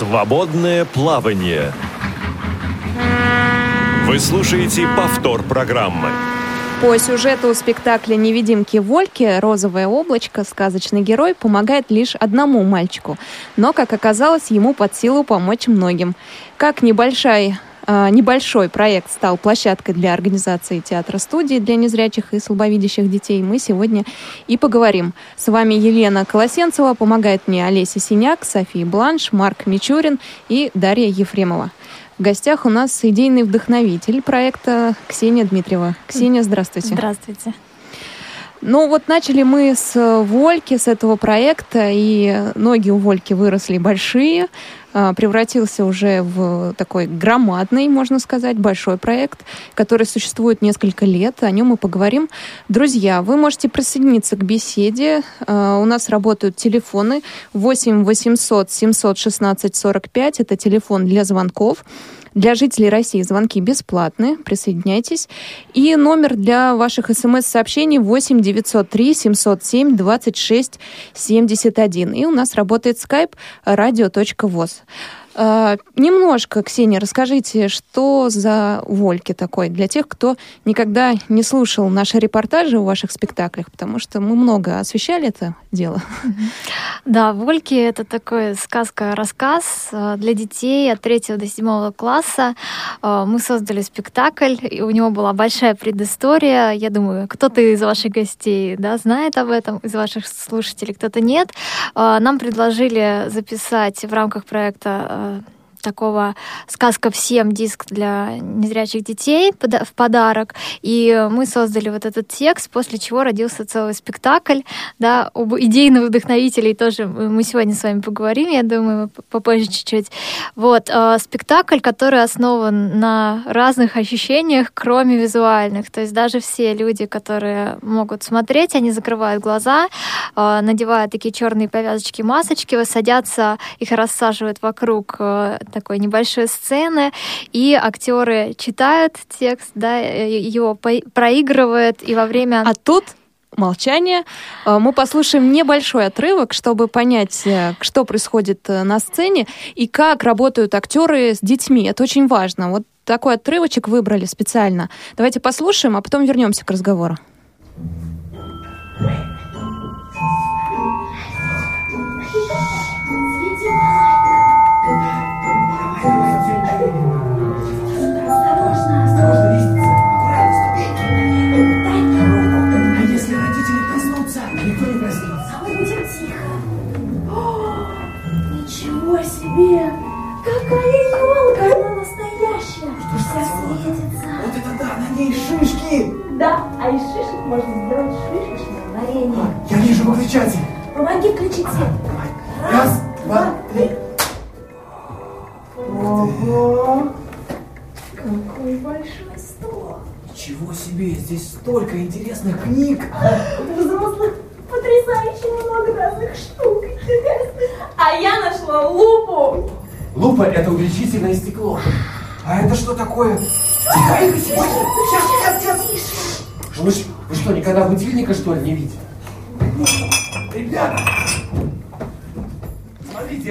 Свободное плавание. Вы слушаете повтор программы. По сюжету спектакля «Невидимки Вольки» розовое облачко, сказочный герой, помогает лишь одному мальчику. Но, как оказалось, ему под силу помочь многим. Как небольшой а, небольшой проект стал площадкой для организации театра-студии для незрячих и слабовидящих детей, мы сегодня и поговорим. С вами Елена Колосенцева, помогает мне Олеся Синяк, София Бланш, Марк Мичурин и Дарья Ефремова. В гостях у нас идейный вдохновитель проекта Ксения Дмитриева. Ксения, здравствуйте. Здравствуйте. Ну вот начали мы с Вольки, с этого проекта, и ноги у Вольки выросли большие. А, превратился уже в такой громадный, можно сказать, большой проект, который существует несколько лет. О нем мы поговорим. Друзья, вы можете присоединиться к беседе. А, у нас работают телефоны 8 800 716 45. Это телефон для звонков. Для жителей России звонки бесплатны. Присоединяйтесь. И номер для ваших смс-сообщений 8 903 707 26 71. И у нас работает skype radio.voz. А, немножко, Ксения, расскажите, что за Вольки такой для тех, кто никогда не слушал наши репортажи в ваших спектаклях, потому что мы много освещали это дело. Да, Вольки — это такой сказка-рассказ а, для детей от 3 до 7 класса. А, мы создали спектакль, и у него была большая предыстория. Я думаю, кто-то из ваших гостей да, знает об этом, из ваших слушателей, кто-то нет. Нам предложили записать в рамках проекта uh, такого «Сказка всем» диск для незрячих детей в подарок. И мы создали вот этот текст, после чего родился целый спектакль. Да, об идейных вдохновителей тоже мы сегодня с вами поговорим, я думаю, попозже чуть-чуть. Вот, э, спектакль, который основан на разных ощущениях, кроме визуальных. То есть даже все люди, которые могут смотреть, они закрывают глаза, э, надевают такие черные повязочки, масочки, садятся, их рассаживают вокруг э, такой небольшой сцены, и актеры читают текст, да, его проигрывают, и во время... А тут молчание. Э, мы послушаем небольшой отрывок, чтобы понять, э, что происходит э, на сцене и как работают актеры с детьми. Это очень важно. Вот такой отрывочек выбрали специально. Давайте послушаем, а потом вернемся к разговору. Да, а из шишек можно сделать шишечное варенье. Я вижу выключатель. Помоги включить свет. Раз, Раз два, три. Ого! Какой большой стол. Ничего себе, здесь столько интересных книг. У взрослых потрясающе много разных штук. А я нашла лупу. Лупа – это увеличительное стекло. А это что такое? Тихо, тихо, сейчас, сейчас, сейчас. Вы, вы что, никогда будильника, что ли, не видели? Ребята!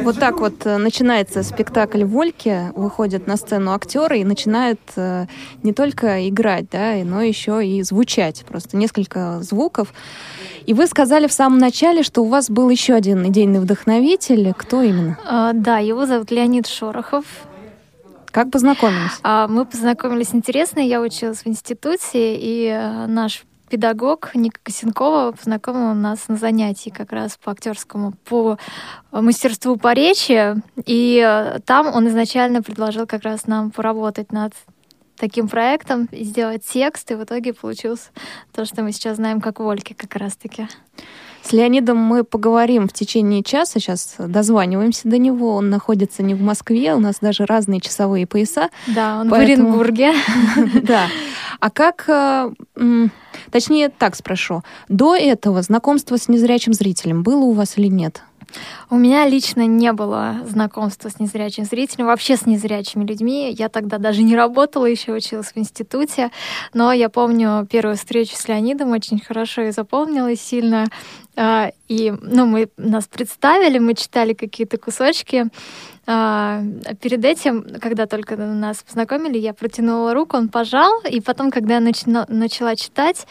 вот так вот э, начинается спектакль Вольки, выходят на сцену актеры и начинают э, не только играть, да, но еще и звучать, просто несколько звуков. И вы сказали в самом начале, что у вас был еще один идейный вдохновитель. Кто именно? А, да, его зовут Леонид Шорохов. Как познакомились? А, мы познакомились интересно. Я училась в институте, и э, наш педагог Ника Косенкова познакомила нас на занятии как раз по актерскому, по мастерству по речи. И э, там он изначально предложил как раз нам поработать над таким проектом и сделать текст, и в итоге получилось то, что мы сейчас знаем как Вольки как раз-таки. С Леонидом мы поговорим в течение часа. Сейчас дозваниваемся до него. Он находится не в Москве, у нас даже разные часовые пояса. Да, он поэтому... в Оренбурге. Да. А как... Э, точнее, так спрошу. До этого знакомство с незрячим зрителем было у вас или нет? У меня лично не было знакомства с незрячим зрителем, вообще с незрячими людьми. Я тогда даже не работала, еще училась в институте. Но я помню первую встречу с Леонидом очень хорошо и запомнила сильно. А, и, ну, мы нас представили, мы читали какие-то кусочки. А, перед этим, когда только нас познакомили, я протянула руку, он пожал, и потом, когда я начала, читать,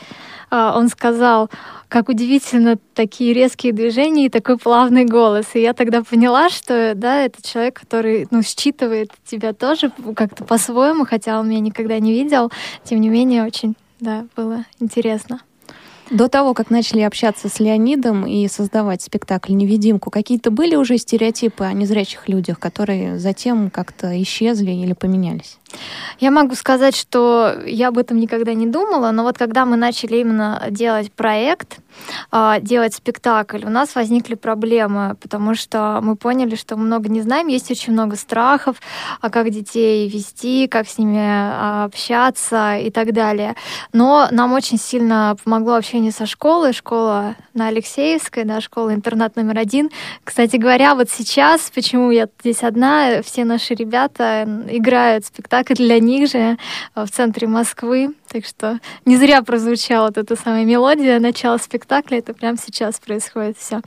а, он сказал, как удивительно такие резкие движения и такой плавный голос. И я тогда поняла, что да, это человек, который ну, считывает тебя тоже как-то по-своему, хотя он меня никогда не видел. Тем не менее, очень да, было интересно. До того, как начали общаться с Леонидом и создавать спектакль «Невидимку», какие-то были уже стереотипы о незрячих людях, которые затем как-то исчезли или поменялись? Я могу сказать, что я об этом никогда не думала, но вот когда мы начали именно делать проект, а, делать спектакль, у нас возникли проблемы, потому что мы поняли, что много не знаем, есть очень много страхов, а как детей вести, как с ними а, общаться и так далее. Но нам очень сильно помогло общение со школой, школа на Алексеевской, да, школа-интернат номер один. Кстати говоря, вот сейчас, почему я здесь одна, все наши ребята играют спектакль для них же в центре Москвы. Так что не зря прозвучала вот эта самая мелодия начала спектакля. Это прямо сейчас происходит все.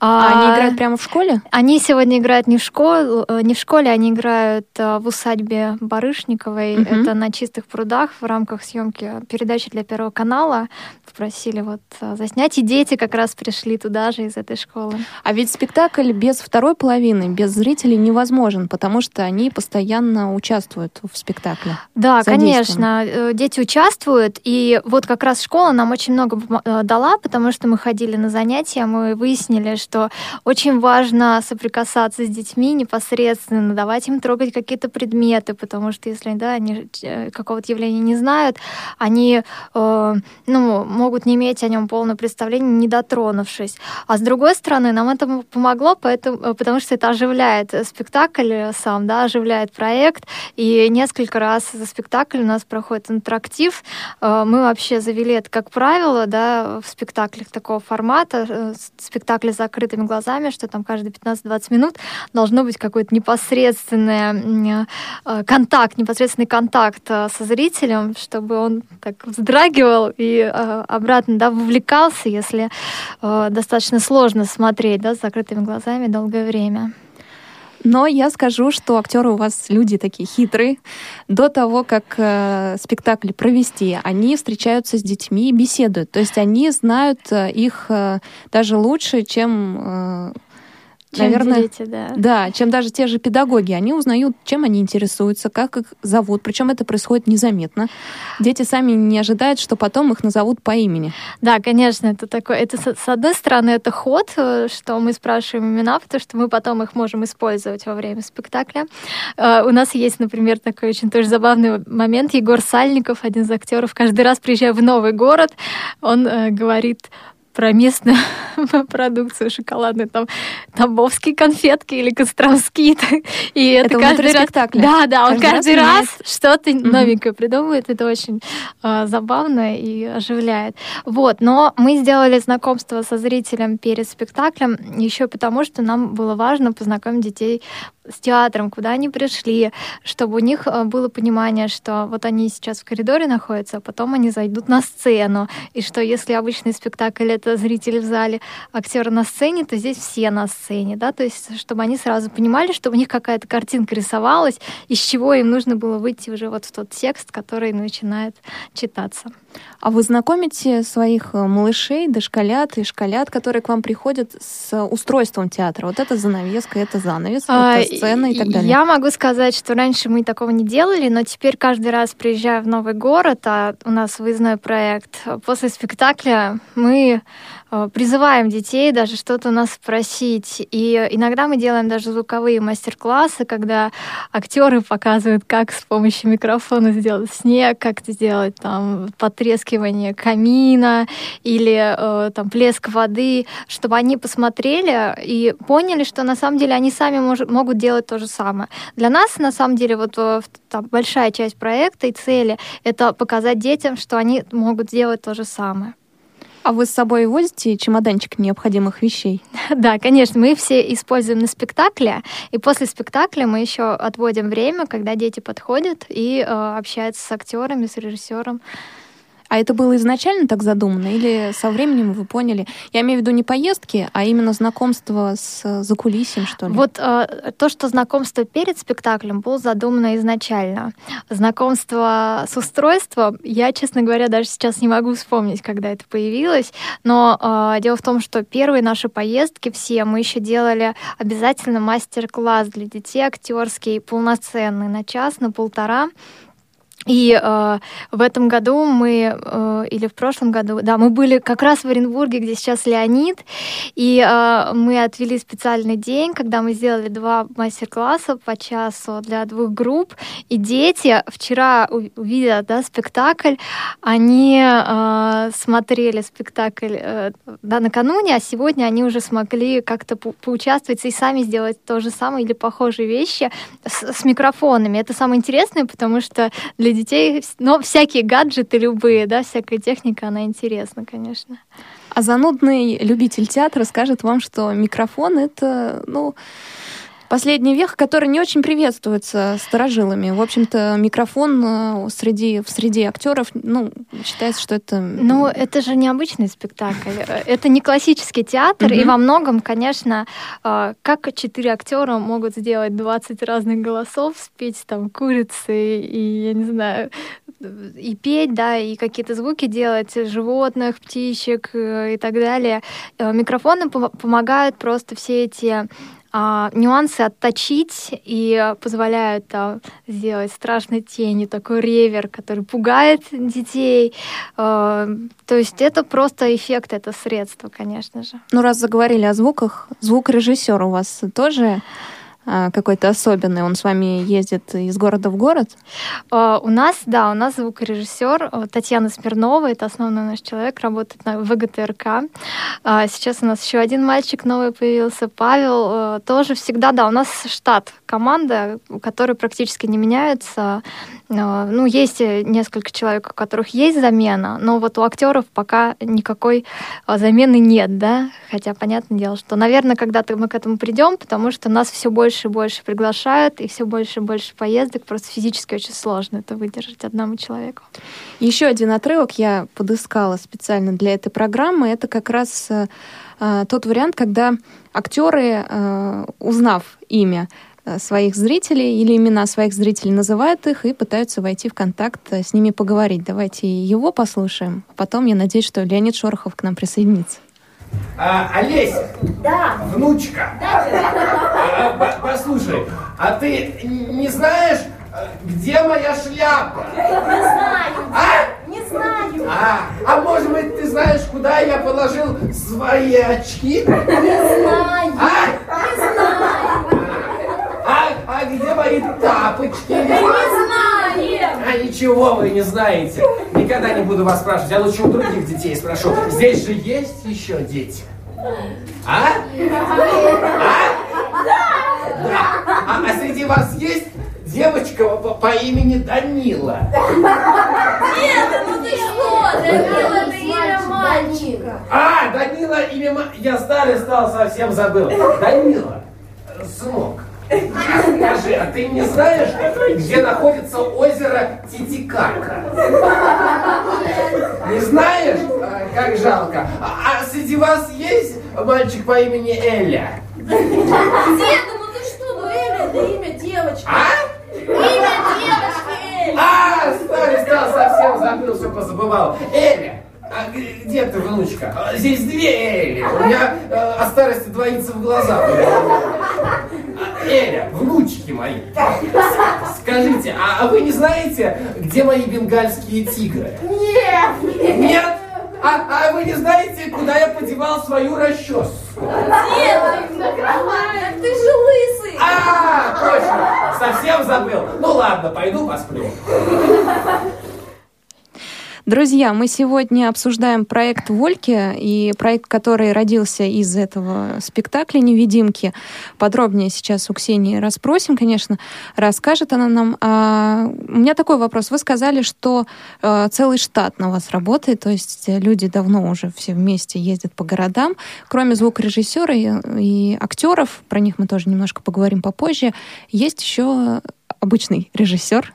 А, а они играют прямо в школе? Они сегодня играют не в школе, э, не в школе, они играют э, в усадьбе Барышниковой. Угу. Это на чистых прудах в рамках съемки передачи для Первого канала. Попросили вот э, заснять. И дети как раз пришли туда же из этой школы. А ведь спектакль без второй половины, без зрителей невозможен, потому что они постоянно участвуют в спектакле. Да, конечно. Дети участвуют, и вот как раз школа нам очень много э, дала, потому что мы ходили на занятия, мы выяснили, что очень важно соприкасаться с детьми непосредственно, давать им трогать какие-то предметы, потому что если да, они э, какого-то явления не знают, они э, ну, могут не иметь о нем полное представление, не дотронувшись. А с другой стороны, нам это помогло, поэтому, э, потому что это оживляет спектакль сам, да, оживляет проект, и несколько раз за спектакль у нас проходит интерактив коллектив. Э, мы вообще завели это как правило, да, в спектаклях такого формата, э, спектакли с закрытыми глазами, что там каждые 15-20 минут должно быть какой-то непосредственный э, контакт, непосредственный контакт со зрителем, чтобы он так вздрагивал и обратно, да, вовлекался, если достаточно сложно смотреть, да, с закрытыми глазами долгое время. Но я скажу, что актеры у вас люди такие хитрые. До того, как э, спектакль провести, они встречаются с детьми и беседуют. То есть они знают э, их э, даже лучше, чем э, чем наверное, дети, да. Да, чем даже те же педагоги. Они узнают, чем они интересуются, как их зовут. Причем это происходит незаметно. Дети сами не ожидают, что потом их назовут по имени. Да, конечно, это такое. Это с одной стороны это ход, э, что мы спрашиваем имена, потому что мы потом их можем использовать во время спектакля. Uh, у нас есть, например, такой очень тоже забавный момент. Егор Сальников, один из актеров, каждый раз приезжая в новый город, он uh, говорит про местную продукцию шоколадную, там Тамбовские конфетки или Костромские. И это, это каждый раз... спектакля. Да, да, он каждый, каждый раз, раз что-то mm-hmm. новенькое придумывает. Это очень э, забавно и оживляет. Вот, но мы сделали знакомство со зрителем перед спектаклем еще потому, что нам было важно познакомить детей с театром, куда они пришли, чтобы у них э, было понимание, что вот они сейчас в коридоре находятся, а потом они зайдут на сцену, и что если обычный спектакль — это зрители в зале, актеры на сцене, то здесь все на сцене, да, то есть чтобы они сразу понимали, что у них какая-то картинка рисовалась, из чего им нужно было выйти уже вот в тот текст, который начинает читаться. А вы знакомите своих э, малышей, дошколят и школят, которые к вам приходят с устройством театра? Вот это занавеска, это занавес, а, это сцена и так далее. Я могу сказать, что раньше мы такого не делали, но теперь каждый раз приезжая в новый город, а у нас выездной проект, после спектакля мы Э, призываем детей даже что-то у нас спросить. И иногда мы делаем даже звуковые мастер-классы, когда актеры показывают, как с помощью микрофона сделать снег, как сделать там потрескивание камина или э, там плеск воды, чтобы они посмотрели и поняли, что на самом деле они сами мож- могут делать то же самое. Для нас на самом деле вот э, там, большая часть проекта и цели это показать детям, что они могут сделать то же самое. А вы с собой возите чемоданчик необходимых вещей? Да, конечно, мы все используем на спектакле, и после спектакля мы еще отводим время, когда дети подходят и э, общаются с актерами, с режиссером. А это было изначально так задумано или со временем вы поняли? Я имею в виду не поездки, а именно знакомство с закулисьем, что ли? Вот э, то, что знакомство перед спектаклем было задумано изначально. Знакомство с устройством, я, честно говоря, даже сейчас не могу вспомнить, когда это появилось, но э, дело в том, что первые наши поездки все мы еще делали обязательно мастер-класс для детей актерский, полноценный, на час, на полтора, и э, в этом году мы, э, или в прошлом году, да, мы были как раз в Оренбурге, где сейчас Леонид, и э, мы отвели специальный день, когда мы сделали два мастер-класса по часу для двух групп, и дети вчера увидели да, спектакль, они э, смотрели спектакль э, да, накануне, а сегодня они уже смогли как-то по поучаствовать и сами сделать то же самое или похожие вещи с, с микрофонами. Это самое интересное, потому что для детей, но всякие гаджеты любые, да, всякая техника, она интересна, конечно. А занудный любитель театра скажет вам, что микрофон — это, ну, последний век, который не очень приветствуется сторожилами. В общем-то, микрофон э, среди, в среде актеров, ну, считается, что это... Ну, это же необычный спектакль. Это не классический театр, и во многом, конечно, э, как четыре актера могут сделать 20 разных голосов, спеть там курицы и, я не знаю, и петь, да, и какие-то звуки делать, животных, птичек э, и так далее. Микрофоны помогают просто все эти а, нюансы отточить и позволяют а, сделать страшной тени, такой ревер, который пугает детей. А, то есть это просто эффект, это средство, конечно же. Ну, раз заговорили о звуках, звукорежиссер у вас тоже какой-то особенный? Он с вами ездит из города в город? А, у нас, да, у нас звукорежиссер э, Татьяна Смирнова, это основной наш человек, работает на ВГТРК. А, сейчас у нас еще один мальчик новый появился, Павел. Э, тоже всегда, да, у нас штат, команда, которые практически не меняются. Ну, есть несколько человек, у которых есть замена, но вот у актеров пока никакой замены нет, да, хотя понятное дело, что, наверное, когда-то мы к этому придем, потому что нас все больше больше и больше приглашают, и все больше и больше поездок. Просто физически очень сложно это выдержать одному человеку. Еще один отрывок я подыскала специально для этой программы. Это как раз э, э тот вариант, когда актеры, э, узнав имя э, своих зрителей или имена своих зрителей, называют их и пытаются войти в контакт э, с ними поговорить. Давайте его послушаем. Потом я надеюсь, что Леонид Шорохов к нам присоединится. А, Олеся. Да. Внучка. Да. А, послушай, а ты не знаешь, где моя шляпа? Не знаю. А? Не знаю. А, а может быть ты знаешь, куда я положил свои очки? Не знаю. А? Не знаю. А, а где мои тапочки? Не знаю. А ничего вы не знаете. Никогда не буду вас спрашивать. Я лучше у других детей спрошу. Здесь же есть еще дети? А? А? Да. А, а среди вас есть девочка по, по имени Данила? Нет, ну ты что? Данила это имя мальчика. А, Данила имя мальчика. Я старый стал, совсем забыл. Данила, сынок, Скажи, а ты не знаешь, где находится озеро Титикака? Не знаешь? Как жалко. А, а среди вас есть мальчик по имени Эля? Деда, ну ты что, ну Эля это имя девочки. А? Имя девочки Эля. А, старый стал, совсем забыл, все позабывал. Эля, а где ты, внучка? А, здесь две Эли. У меня э, о старости двоится в глазах. Эля, внучки мои, скажите, а, а вы не знаете, где мои бенгальские тигры? Нет. Нет? А, а вы не знаете, куда я подевал свою расческу? Нет, на кровать. Ты же лысый. А, точно, совсем забыл. Ну ладно, пойду посплю. Друзья, мы сегодня обсуждаем проект «Вольки» и проект, который родился из этого спектакля «Невидимки». Подробнее сейчас у Ксении расспросим, конечно, расскажет она нам. А, у меня такой вопрос. Вы сказали, что а, целый штат на вас работает, то есть люди давно уже все вместе ездят по городам. Кроме звукорежиссера и, и актеров, про них мы тоже немножко поговорим попозже, есть еще обычный режиссер.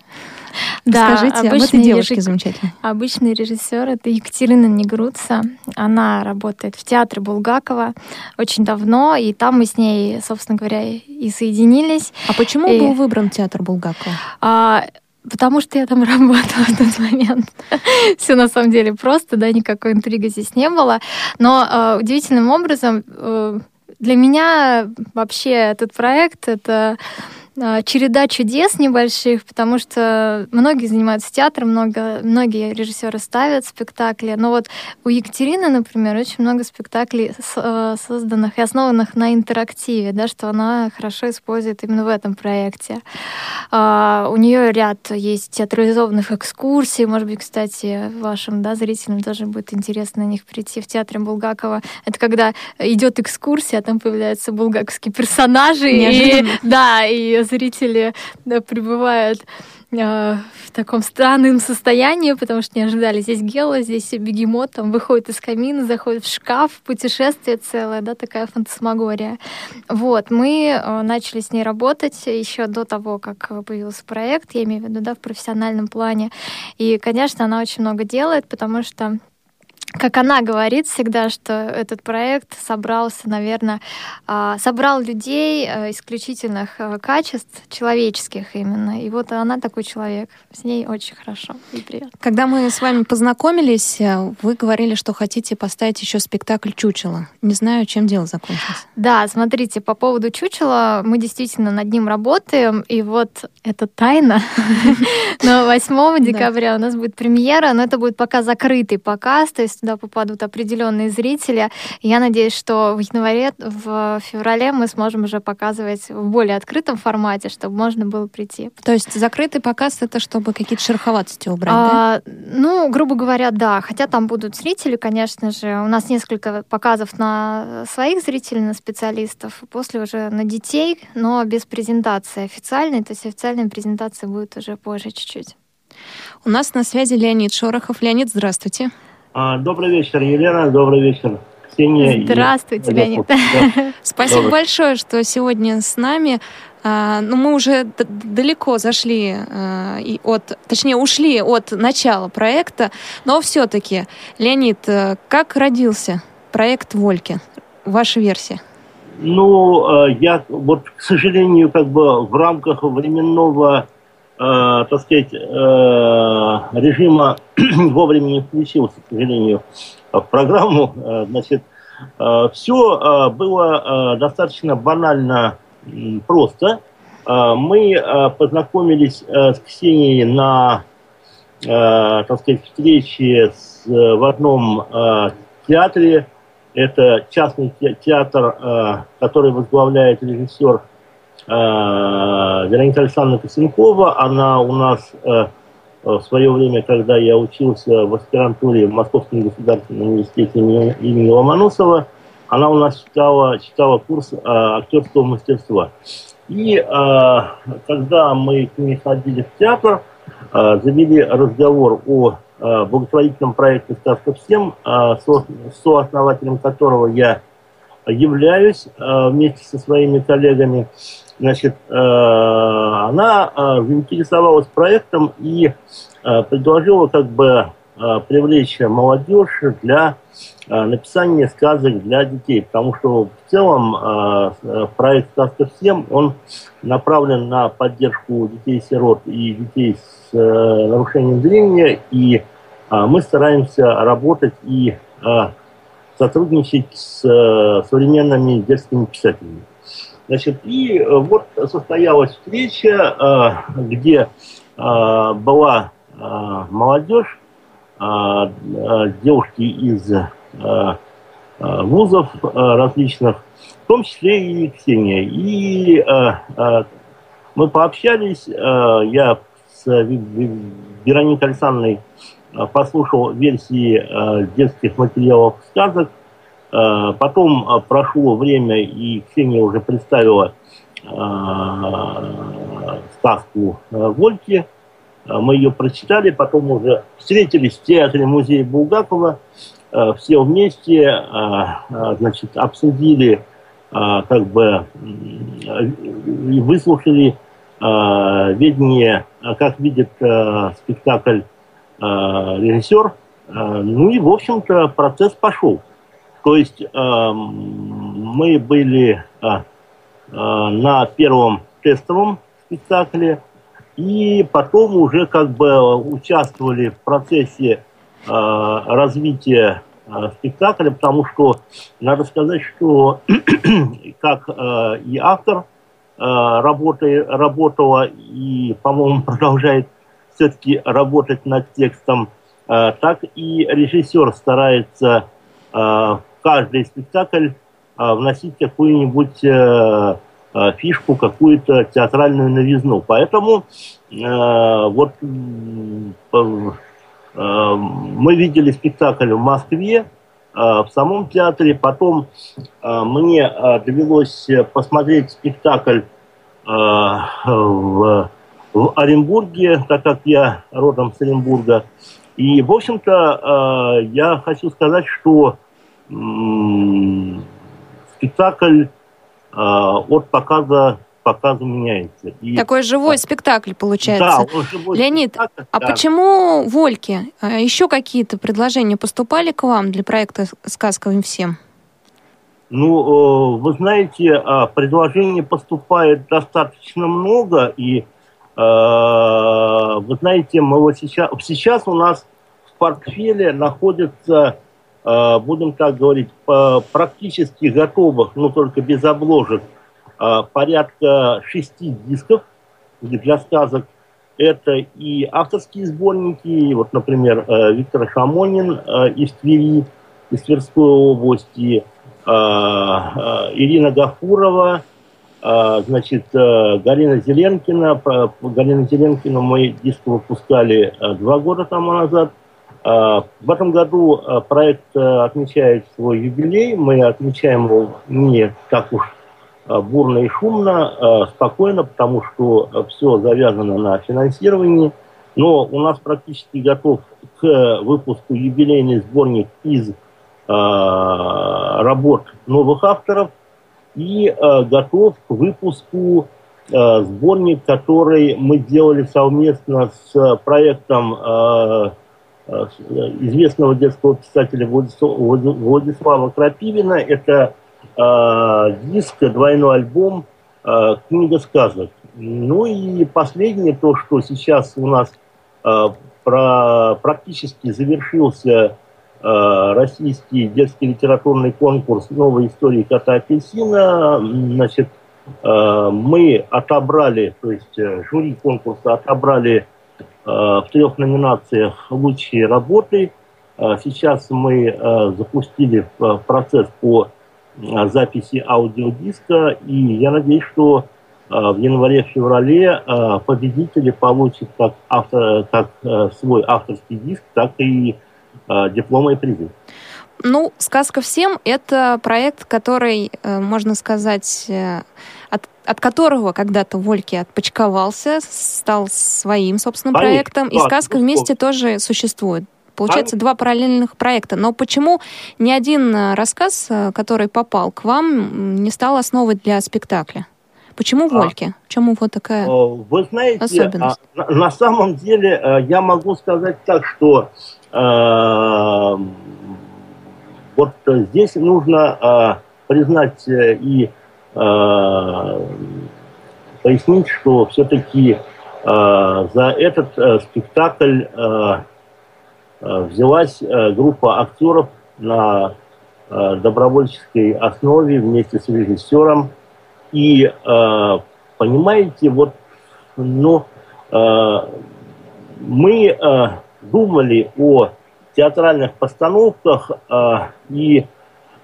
Да, Скажите об этой девушке замечательной. Обычный режиссер это Екатерина Негруца. Она работает в театре Булгакова очень давно, и там мы с ней, собственно говоря, и соединились. А почему и... был выбран театр Булгакова? А, потому что я там работала в тот момент. Все на самом деле просто, да, никакой интриги здесь не было. Но э, удивительным образом э, для меня вообще этот проект это череда чудес небольших, потому что многие занимаются театром, много, многие режиссеры ставят спектакли. Но вот у Екатерины, например, очень много спектаклей э, созданных и основанных на интерактиве, да, что она хорошо использует именно в этом проекте. А, у нее ряд есть театрализованных экскурсий. Может быть, кстати, вашим да, зрителям тоже будет интересно на них прийти в театре Булгакова. Это когда идет экскурсия, а там появляются булгаковские персонажи. Неожиданно. И, да, и зрители да, пребывают э, в таком странном состоянии, потому что не ожидали. Здесь Гела, здесь бегемот, там выходит из камина, заходит в шкаф, путешествие целое, да, такая фантасмагория. Вот, мы э, начали с ней работать еще до того, как появился проект, я имею в виду, да, в профессиональном плане. И, конечно, она очень много делает, потому что как она говорит всегда, что этот проект собрался, наверное, а, собрал людей э, исключительных э, качеств, человеческих именно. И вот она такой человек. С ней очень хорошо и приятно. Когда мы с вами познакомились, э, вы говорили, что хотите поставить еще спектакль «Чучело». Не знаю, чем дело закончилось. Да, смотрите, по поводу «Чучела» мы действительно над ним работаем, и вот это тайна. Но 8 декабря у нас будет премьера, но это будет пока закрытый показ, то есть туда попадут определенные зрители. Я надеюсь, что в январе, в феврале мы сможем уже показывать в более открытом формате, чтобы можно было прийти. То есть закрытый показ это чтобы какие-то шероховатости убрать, а, да? Ну, грубо говоря, да. Хотя там будут зрители, конечно же. У нас несколько показов на своих зрителей, на специалистов, после уже на детей, но без презентации официальной. То есть официальная презентация будет уже позже чуть-чуть. У нас на связи Леонид Шорохов. Леонид, здравствуйте. А, добрый вечер, Елена. Добрый вечер, Ксения. Здравствуйте, и... Леонид. Спасибо добрый. большое, что сегодня с нами. А, ну, мы уже далеко зашли а, и от, точнее, ушли от начала проекта, но все-таки, Леонид, как родился проект Вольки? Ваша версия? Ну, я вот, к сожалению, как бы в рамках временного э, так сказать, э, режима вовремя не включился, к сожалению, в программу. Э, значит, э, все э, было э, достаточно банально э, просто. Э, мы э, познакомились э, с Ксенией на, э, так сказать, встрече с, э, в одном э, театре. Это частный театр, э, который возглавляет режиссер Вероника Александровна Косенкова, она у нас э, в свое время, когда я учился в аспирантуре в Московском государственном университете имени, Ломоносова, она у нас читала, читала курс э, актерского мастерства. И э, когда мы к ней ходили в театр, э, завели разговор о э, благотворительном проекте «Сказка всем», э, со, сооснователем которого я являюсь э, вместе со своими коллегами. Значит, э, она э, заинтересовалась проектом и э, предложила как бы привлечь молодежь для написания сказок для детей, потому что в целом проект «Сказка всем» он направлен на поддержку детей-сирот и детей с нарушением зрения, и мы стараемся работать и сотрудничать с современными детскими писателями. Значит, и э, вот состоялась встреча, э, где э, была молодежь, девушки из вузов различных, в том числе и Ксения. И мы пообщались, я с Вероникой Александровной послушал версии детских материалов сказок, потом э, прошло время, и Ксения уже представила э, сказку Вольки. Мы ее прочитали, потом уже встретились в театре музея Булгакова. Все вместе значит, обсудили, как бы, выслушали видение, как видит спектакль режиссер. Ну и, в общем-то, процесс пошел. То есть мы были на первом тестовом спектакле, и потом уже как бы участвовали в процессе э, развития э, спектакля, потому что надо сказать, что как э, и автор э, работы, работала и, по-моему, продолжает все-таки работать над текстом, э, так и режиссер старается э, каждый спектакль э, вносить какую-нибудь э, Э, фишку, какую-то театральную новизну. Поэтому э, вот мы видели спектакль в Москве, в самом театре. Потом мне довелось посмотреть спектакль в, в Оренбурге, так как я родом с Оренбурга. И, в общем-то, я хочу сказать, что спектакль а, от показа показу меняется. И, Такой живой спектакль получается. Да, живой Леонид, спектакль, а да. почему Вольки? А еще какие-то предложения поступали к вам для проекта «Сказка им всем»? Ну, э, вы знаете, а, предложений поступает достаточно много, и э, вы знаете, мы вот сейчас, сейчас у нас в портфеле находится будем так говорить, практически готовых, но только без обложек, э, порядка шести дисков для сказок. Это и авторские сборники, вот, например, э, Виктор Шамонин из Твери, из Тверской области, Ирина Гафурова, значит, Галина Зеленкина. Галина Зеленкина мы диск выпускали два года тому назад – в этом году а, проект а, отмечает свой юбилей. Мы отмечаем его не так уж бурно и шумно, спокойно, потому что все завязано на финансировании. Но у нас практически готов к выпуску юбилейный сборник из работ новых авторов и готов к выпуску сборник, который мы делали совместно с проектом Э, известного детского писателя Владислава Крапивина. Это э, диск, двойной альбом э, «Книга сказок». Ну и последнее, то, что сейчас у нас э, про, практически завершился э, российский детский литературный конкурс «Новая история кота апельсина». Значит, э, мы отобрали, то есть э, жюри конкурса отобрали Э, в трех номинациях лучшие работы. Э, сейчас мы э, запустили процесс по записи аудиодиска, и я надеюсь, что в январе-феврале победители получат как, автор, как свой авторский диск, так и дипломы и призы. Ну, «Сказка всем» — это проект, который, э, можно сказать, э, от, от которого когда-то Вольки отпочковался, стал своим собственным Конечно, проектом, и «Сказка вместе» тоже существует. Получается, два параллельных проекта. Но почему ни один э, рассказ, который попал к вам, не стал основой для спектакля? Почему а. Вольки? В чем его такая Вы знаете, особенность? А, на самом деле я могу сказать так, что вот здесь нужно э, признать э, и э, пояснить, что все-таки э, за этот э, спектакль э, э, взялась э, группа актеров на э, добровольческой основе вместе с режиссером. И э, понимаете, вот, ну, э, мы э, думали о театральных постановках э, и э,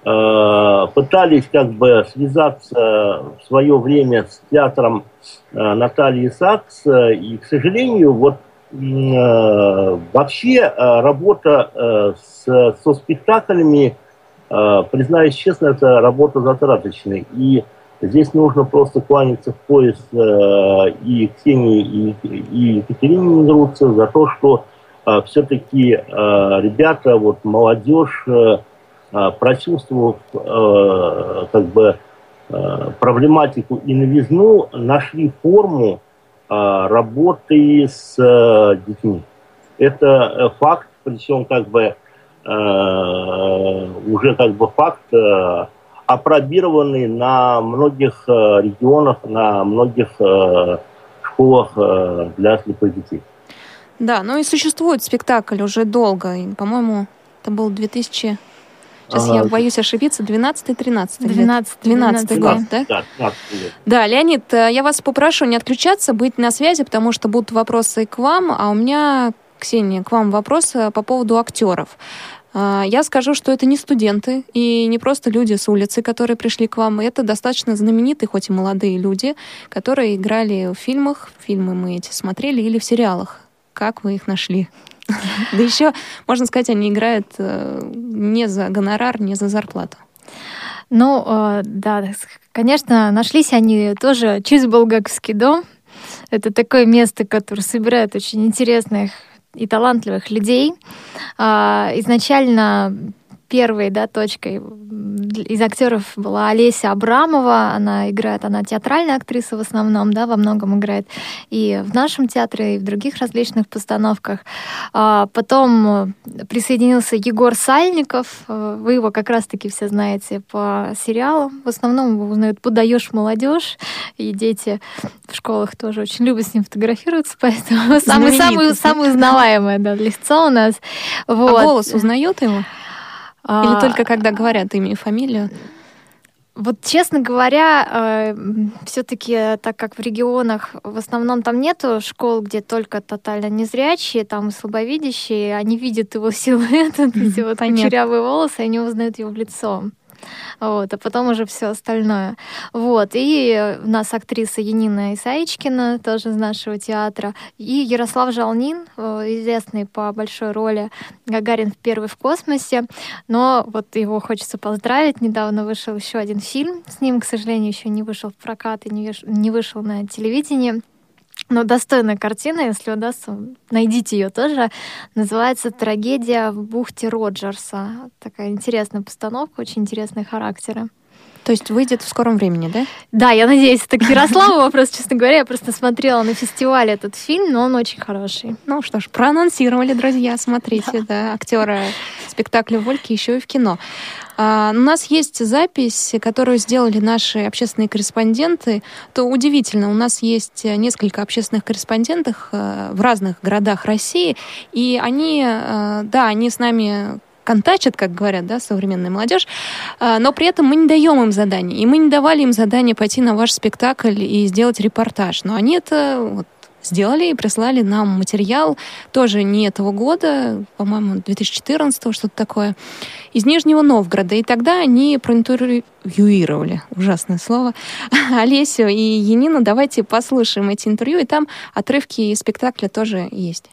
пытались как бы связаться в свое время с театром э, Натальи Сакс. И, к сожалению, вот э, вообще э, работа э, с, со спектаклями, э, признаюсь честно, это работа затраточная. И здесь нужно просто кланяться в пояс э, и Ксении, и, и Екатерине Негруце за то, что все-таки ребята, вот молодежь, э, прочувствовав э, как бы проблематику и новизну, нашли форму работы с детьми. Это факт, причем как бы уже как бы факт опробированный на многих регионах, на многих школах для слепых детей. Да, ну и существует спектакль уже долго. По-моему, это был 2000... Сейчас а, я боюсь ошибиться, 12-13 12 12 год, да? Да, 12 Да, Леонид, э, я вас попрошу не отключаться, быть на связи, потому что будут вопросы к вам, а у меня, Ксения, к вам вопрос э, по поводу актеров. Э, я скажу, что это не студенты и не просто люди с улицы, которые пришли к вам. Это достаточно знаменитые, хоть и молодые люди, которые играли в фильмах, фильмы мы эти смотрели, или в сериалах. Как вы их нашли? Да еще, можно сказать, они играют э, не за гонорар, не за зарплату. Ну, э, да, конечно, нашлись они тоже через Болгаковский дом. Это такое место, которое собирает очень интересных и талантливых людей. А, изначально первой да, точкой из актеров была Олеся Абрамова. Она играет, она театральная актриса в основном, да, во многом играет и в нашем театре, и в других различных постановках. А потом присоединился Егор Сальников. Вы его как раз-таки все знаете по сериалу. В основном его узнают «Подаешь молодежь», и дети в школах тоже очень любят с ним фотографироваться, поэтому самый, самый, узнаваемое да, лицо у нас. Вот. А голос узнают его? Или а, только когда говорят имя и фамилию? Вот, честно говоря, э, все-таки, так как в регионах в основном там нету школ, где только тотально незрячие, там слабовидящие, они видят его силуэт, эти вот кучерявые волосы, они узнают его в лицо вот, а потом уже все остальное. Вот, и у нас актриса Янина Исаичкина, тоже из нашего театра, и Ярослав Жалнин, э, известный по большой роли Гагарин в первый в космосе, но вот его хочется поздравить, недавно вышел еще один фильм с ним, к сожалению, еще не вышел в прокат и не вышел на телевидении. Но достойная картина, если удастся, найдите ее тоже. Называется «Трагедия в бухте Роджерса». Такая интересная постановка, очень интересные характеры. То есть выйдет в скором времени, да? Да, я надеюсь. Это к Ярославу вопрос, честно говоря. Я просто смотрела на фестивале этот фильм, но он очень хороший. Ну что ж, проанонсировали, друзья, смотрите, да, актера спектакля «Вольки» еще и в кино. А, у нас есть запись, которую сделали наши общественные корреспонденты. То удивительно, у нас есть несколько общественных корреспондентов э, в разных городах России, и они, э, да, они с нами контачат, как говорят, да, современная молодежь, а, но при этом мы не даем им задания. И мы не давали им задание пойти на ваш спектакль и сделать репортаж. Но они это вот, сделали и прислали нам материал, тоже не этого года, по-моему, 2014 что-то такое, из Нижнего Новгорода. И тогда они проинтервьюировали, ужасное слово, Олесю и Енину. Давайте послушаем эти интервью, и там отрывки из спектакля тоже есть.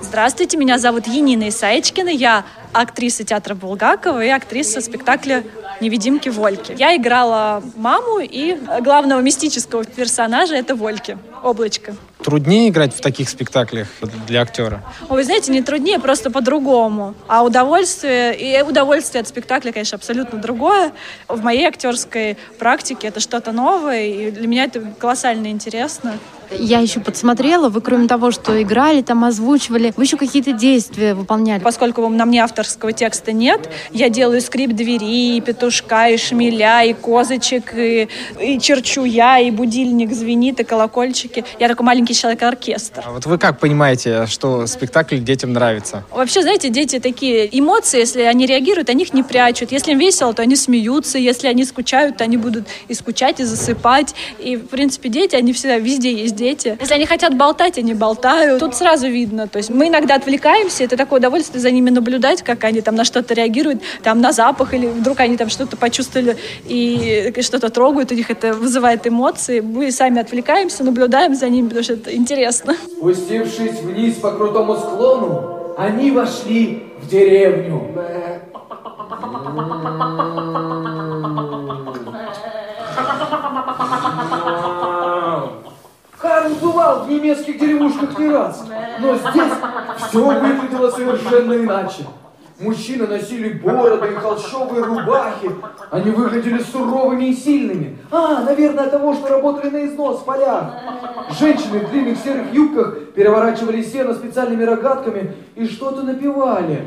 Здравствуйте, меня зовут Енина Исаечкина, я актриса театра Булгакова и актриса спектакля «Невидимки Вольки». Я играла маму и главного мистического персонажа — это Вольки, облачко. Труднее играть в таких спектаклях для актера? Вы знаете, не труднее, просто по-другому. А удовольствие, и удовольствие от спектакля, конечно, абсолютно другое. В моей актерской практике это что-то новое, и для меня это колоссально интересно. Я еще подсмотрела, вы кроме того, что играли, там озвучивали, вы еще какие-то действия выполняли. Поскольку на мне авторского текста нет, я делаю скрип двери, и петушка, и шмеля, и козочек, и, и черчу я, и будильник звенит, и колокольчики. Я такой маленький человек-оркестр. А вот вы как понимаете, что спектакль детям нравится? Вообще, знаете, дети такие эмоции, если они реагируют, они их не прячут. Если им весело, то они смеются. Если они скучают, то они будут и скучать, и засыпать. И, в принципе, дети, они всегда везде есть дети. Если они хотят болтать, они болтают. Тут сразу видно. То есть мы иногда отвлекаемся, это такое удовольствие за ними наблюдать, как они там на что-то реагируют, там на запах, или вдруг они там что-то почувствовали и что-то трогают, у них это вызывает эмоции. Мы сами отвлекаемся, наблюдаем за ними, потому что это интересно. Спустившись вниз по крутому склону, они вошли в деревню. Карл бывал в немецких деревушках не раз, но здесь все выглядело совершенно иначе. Мужчины носили бороды и холщовые рубахи. Они выглядели суровыми и сильными. А, наверное, от того, что работали на износ в полях. Женщины в длинных серых юбках переворачивали сено специальными рогатками и что-то напевали.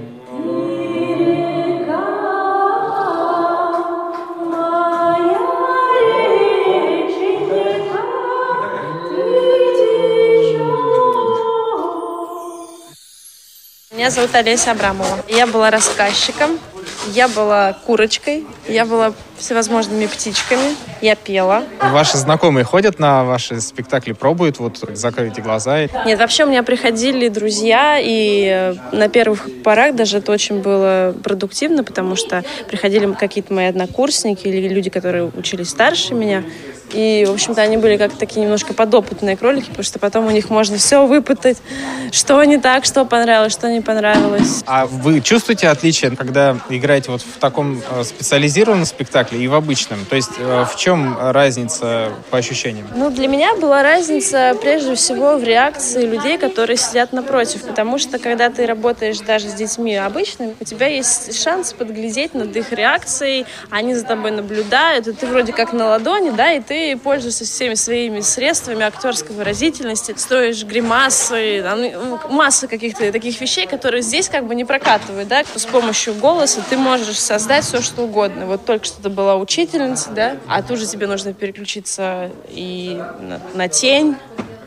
Меня зовут Олеся Абрамова. Я была рассказчиком, я была курочкой, я была всевозможными птичками, я пела. Ваши знакомые ходят на ваши спектакли, пробуют, вот закройте глаза? Нет, вообще у меня приходили друзья, и э, на первых порах даже это очень было продуктивно, потому что приходили какие-то мои однокурсники или люди, которые учились старше меня, и, в общем-то, они были как такие немножко подопытные кролики, потому что потом у них можно все выпытать, что не так, что понравилось, что не понравилось. А вы чувствуете отличие, когда играете вот в таком э, специализированном спектакле и в обычном? То есть э, в чем разница по ощущениям? Ну, для меня была разница прежде всего в реакции людей, которые сидят напротив, потому что когда ты работаешь даже с детьми обычными, у тебя есть шанс подглядеть над их реакцией, они за тобой наблюдают, и ты вроде как на ладони, да, и ты пользуешься всеми своими средствами актерской выразительности, строишь гримасы, там, ну, масса каких-то таких вещей, которые здесь как бы не прокатывают, да, с помощью голоса ты можешь создать все, что угодно. Вот только что ты была учительница, да, а тут же тебе нужно переключиться и на, на тень,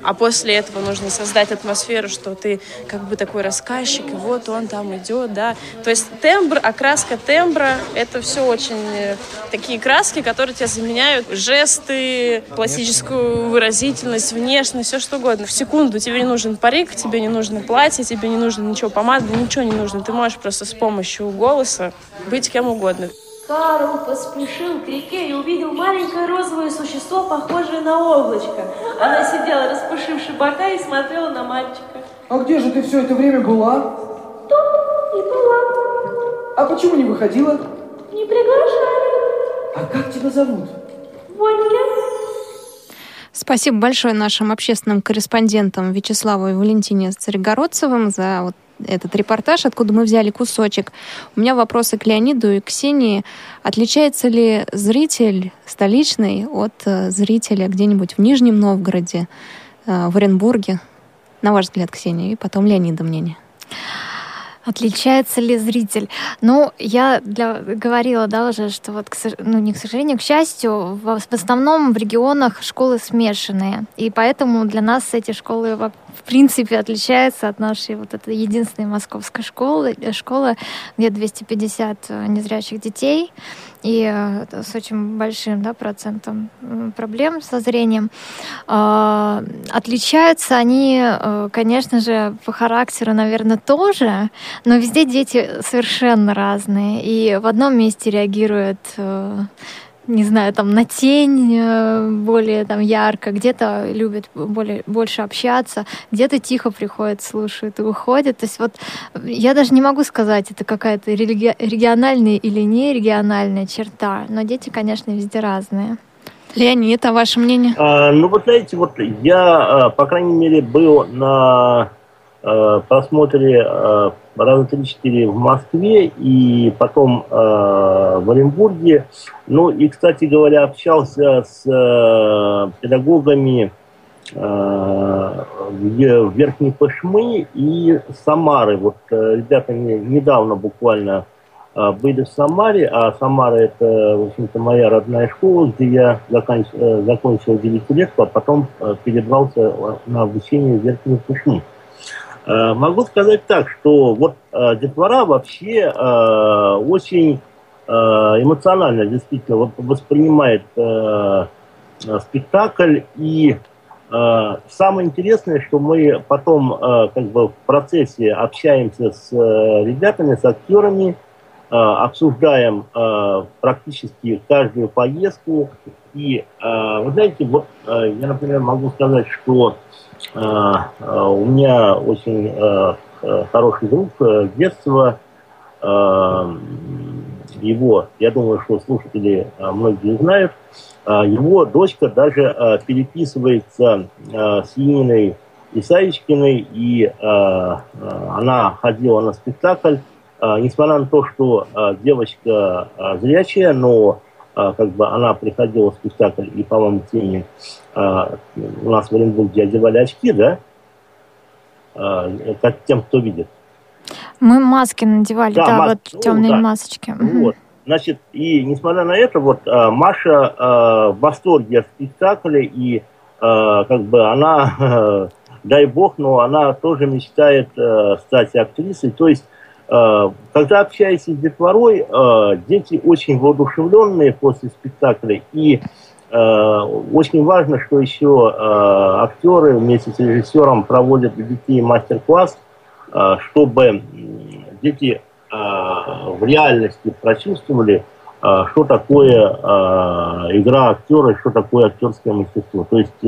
а после этого нужно создать атмосферу, что ты как бы такой рассказчик, и вот он там идет, да. То есть тембр, окраска тембра, это все очень э, такие краски, которые тебя заменяют жесты, пластическую выразительность, внешность, все что угодно. В секунду тебе не нужен парик, тебе не нужно платье, тебе не нужно ничего помады, ничего не нужно. Ты можешь просто с помощью голоса быть кем угодно. Карл поспешил к реке и увидел маленькое розовое существо, похожее на облачко. Она сидела, распушивши бока, и смотрела на мальчика. А где же ты все это время была? Тут и была. А почему не выходила? Не приглашали. А как тебя зовут? Вольке. Спасибо большое нашим общественным корреспондентам Вячеславу и Валентине Царегородцевым за вот этот репортаж, откуда мы взяли кусочек. У меня вопросы к Леониду и Ксении. Отличается ли зритель столичный от э, зрителя где-нибудь в Нижнем Новгороде, э, в Оренбурге? На ваш взгляд, Ксения, и потом Леонида мнение. Отличается ли зритель? Ну, я для, говорила, да, уже, что вот, к, ну, не к сожалению, к счастью, в, в основном в регионах школы смешанные. И поэтому для нас эти школы в принципе отличаются от нашей вот этой единственной московской школы, школы, где 250 э, незрячих детей и э, с очень большим да, процентом проблем со зрением. А, отличаются они, э, конечно же, по характеру, наверное, тоже, но везде дети совершенно разные. И в одном месте реагируют э, не знаю, там на тень э, более там ярко, где-то любят более, больше общаться, где-то тихо приходят, слушают и уходят. То есть вот я даже не могу сказать, это какая-то религи- региональная или не региональная черта, но дети, конечно, везде разные. Леонид, а ваше мнение? А, ну, вот знаете, вот я, а, по крайней мере, был на просмотре а, раза три-четыре в Москве и потом э, в Оренбурге. Ну и, кстати говоря, общался с э, педагогами э, в Верхней Пашмы и Самары. Вот э, ребята мне недавно буквально э, были в Самаре, а Самара это, в общем-то, моя родная школа, где я закончил, э, закончил 9 лет, а потом э, перебрался на обучение в Верхнюю Пашму. Э, могу сказать так, что вот э, детвора вообще э, очень эмоционально действительно воспринимает спектакль. И самое интересное, что мы потом как бы в процессе общаемся с ребятами, с актерами, обсуждаем практически каждую поездку. И вы знаете, вот я, например, могу сказать, что у меня очень а, хороший друг э, детства. Его, я думаю, что слушатели многие знают, его дочка даже переписывается с Ниной Исаичкиной, и она ходила на спектакль. Несмотря на то, что девочка зрячая, но как бы она приходила в спектакль, и, по-моему, теме э, у нас в Оренбурге одевали очки, да? Э, как тем, кто видит. Мы маски надевали, да, да мас... вот темные ну, да. масочки. Вот. Значит, и несмотря на это, вот Маша э, в восторге от спектакля, и э, как бы она, дай бог, но она тоже мечтает э, стать актрисой. То есть, когда общаешься с детворой, э, дети очень воодушевленные после спектакля, и э, очень важно, что еще э, актеры вместе с режиссером проводят для детей мастер-класс, э, чтобы дети Э, в реальности прочувствовали, э, что такое э, игра актера, что такое актерское мастерство. То есть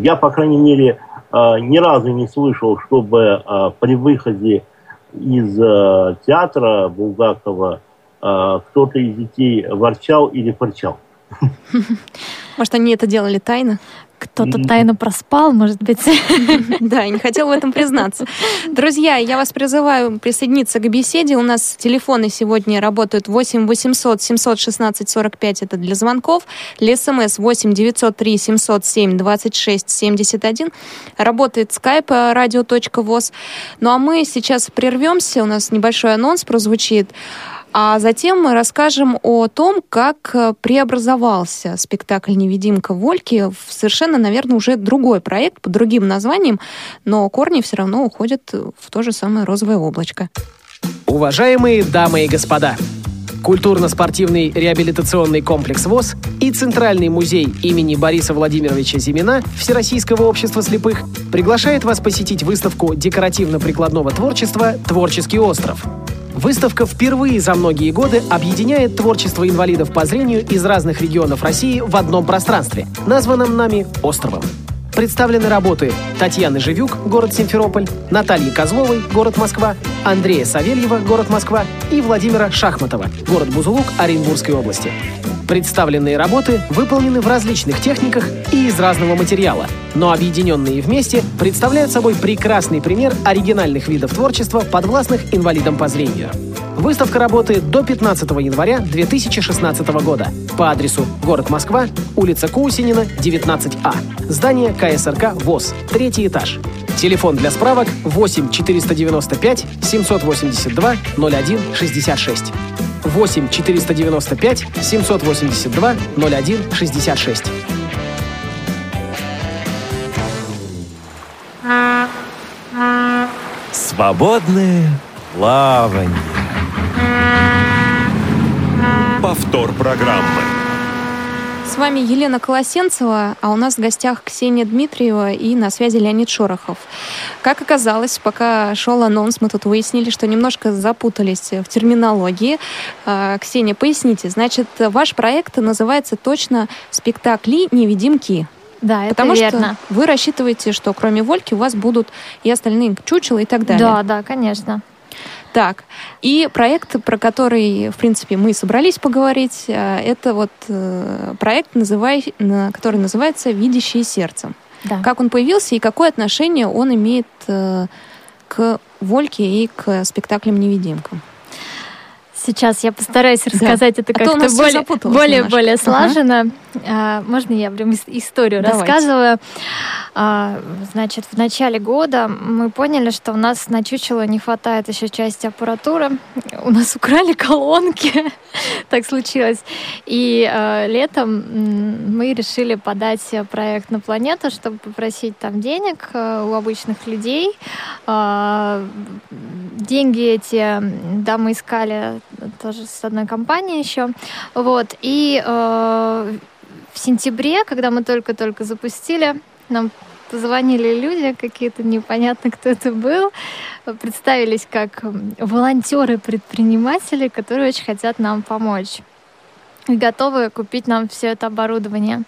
я, по крайней мере, ни разу не слышал, чтобы при выходе из театра Булгакова кто-то из детей ворчал или фырчал. Может, они это делали тайно? Кто-то тайно проспал, может быть. Да, и не хотел в этом признаться. Друзья, я вас призываю присоединиться к беседе. У нас телефоны сегодня работают 8 800 716 45, это для звонков. Для смс 8 903 707 26 71. Работает скайп radio.voz. Ну а мы сейчас прервемся, у нас небольшой анонс прозвучит. А затем мы расскажем о том, как э, преобразовался спектакль «Невидимка Вольки» в совершенно, наверное, уже другой проект под другим названием, но корни все равно уходят в то же самое розовое облачко. Уважаемые дамы и господа, культурно-спортивный реабилитационный комплекс ВОЗ и Центральный музей имени Бориса Владимировича Зимина Всероссийского общества слепых приглашает вас посетить выставку декоративно-прикладного творчества «Творческий остров». Выставка впервые за многие годы объединяет творчество инвалидов по зрению из разных регионов России в одном пространстве, названном нами «Островом». Представлены работы Татьяны Живюк, город Симферополь, Натальи Козловой, город Москва, Андрея Савельева, город Москва и Владимира Шахматова, город Бузулук Оренбургской области. Представленные работы выполнены в различных техниках и из разного материала, но объединенные вместе представляют собой прекрасный пример оригинальных видов творчества, подвластных инвалидам по зрению. Выставка работает до 15 января 2016 года по адресу город Москва, улица Кусинина, 19А. Здание КСРК ВОЗ, третий этаж. Телефон для справок 8 495 782 01 66. 8 495 782 01 66. Свободное плавание. Повтор программы. С вами Елена Колосенцева, а у нас в гостях Ксения Дмитриева и на связи Леонид Шорохов. Как оказалось, пока шел анонс, мы тут выяснили, что немножко запутались в терминологии. А, Ксения, поясните, значит, ваш проект называется точно «Спектакли невидимки». Да, это Потому верно. что вы рассчитываете, что кроме Вольки у вас будут и остальные чучела и так далее. Да, да, конечно. Так, и проект, про который, в принципе, мы собрались поговорить, э, это вот э, проект, называй, который называется «Видящие сердцем». Да. Как он появился и какое отношение он имеет э, к Вольке и к спектаклям «Невидимкам»? Сейчас я постараюсь рассказать да. это а как-то более, более, более слаженно. Ага. А, можно я прям историю Давайте. рассказываю? А, значит, в начале года мы поняли, что у нас на чучело не хватает еще части аппаратуры. У нас украли колонки, так случилось. И а, летом мы решили подать проект на планету, чтобы попросить там денег у обычных людей. Деньги эти, да, мы искали тоже с одной компанией еще. Вот. И в сентябре, когда мы только-только запустили, нам позвонили люди, какие-то непонятно, кто это был, представились как волонтеры-предприниматели, которые очень хотят нам помочь и готовы купить нам все это оборудование.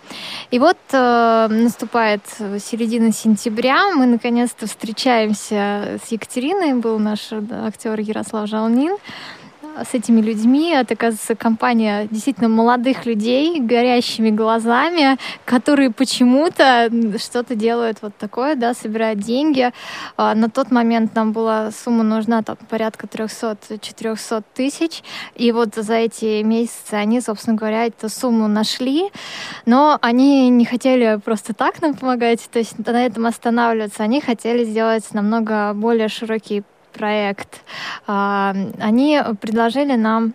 И вот э, наступает середина сентября, мы наконец-то встречаемся с Екатериной, был наш актер Ярослав Жалнин, с этими людьми. Это, оказывается, компания действительно молодых людей, горящими глазами, которые почему-то что-то делают вот такое, да, собирают деньги. А, на тот момент нам была сумма нужна там, порядка 300-400 тысяч. И вот за эти месяцы они, собственно говоря, эту сумму нашли. Но они не хотели просто так нам помогать, то есть на этом останавливаться. Они хотели сделать намного более широкий проект. А, они предложили нам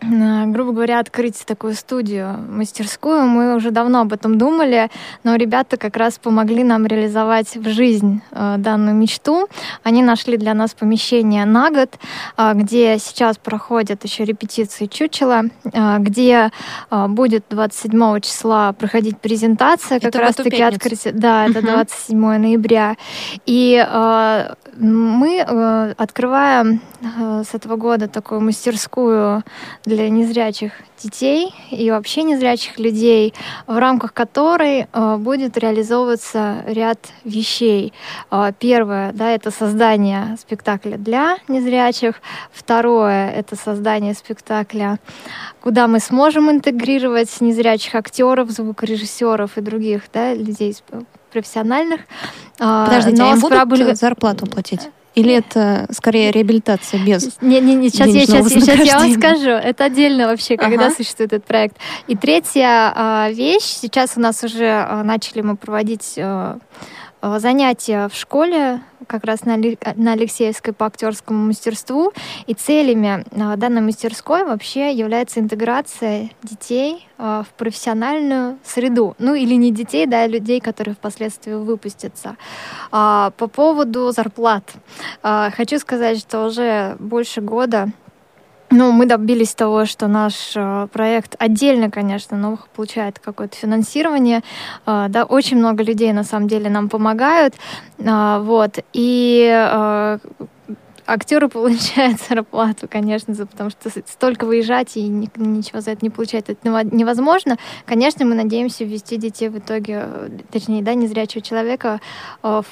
грубо говоря, открыть такую студию, мастерскую. Мы уже давно об этом думали, но ребята как раз помогли нам реализовать в жизнь э, данную мечту. Они нашли для нас помещение на год, э, где сейчас проходят еще репетиции чучела, э, где э, будет 27 числа проходить презентация, как раз-таки открытие. Да, это 27 ноября. И э, мы э, открываем э, с этого года такую мастерскую для незрячих детей и вообще незрячих людей, в рамках которой э, будет реализовываться ряд вещей. Э, первое, да, это создание спектакля для незрячих. Второе, это создание спектакля, куда мы сможем интегрировать незрячих актеров, звукорежиссеров и других да, людей профессиональных. А, Подождите, но а им будут были... зарплату платить? Или это скорее реабилитация без Не, не, не сейчас, я, сейчас, сейчас я вам скажу. Это отдельно вообще, когда ага. существует этот проект. И третья а, вещь. Сейчас у нас уже а, начали мы проводить а занятия в школе как раз на, на Алексеевской по актерскому мастерству. И целями а, данной мастерской вообще является интеграция детей а, в профессиональную среду. Ну или не детей, да, а людей, которые впоследствии выпустятся. По поводу зарплат. Хочу сказать, что уже больше года ну, мы добились того, что наш э, проект отдельно, конечно, но получает какое-то финансирование. Э, да, очень много людей на самом деле нам помогают. Э, вот. И актеры получают зарплату, конечно, за, потому что столько выезжать и ни, ничего за это не получать это невозможно. Конечно, мы надеемся ввести детей в итоге, точнее, да, незрячего человека в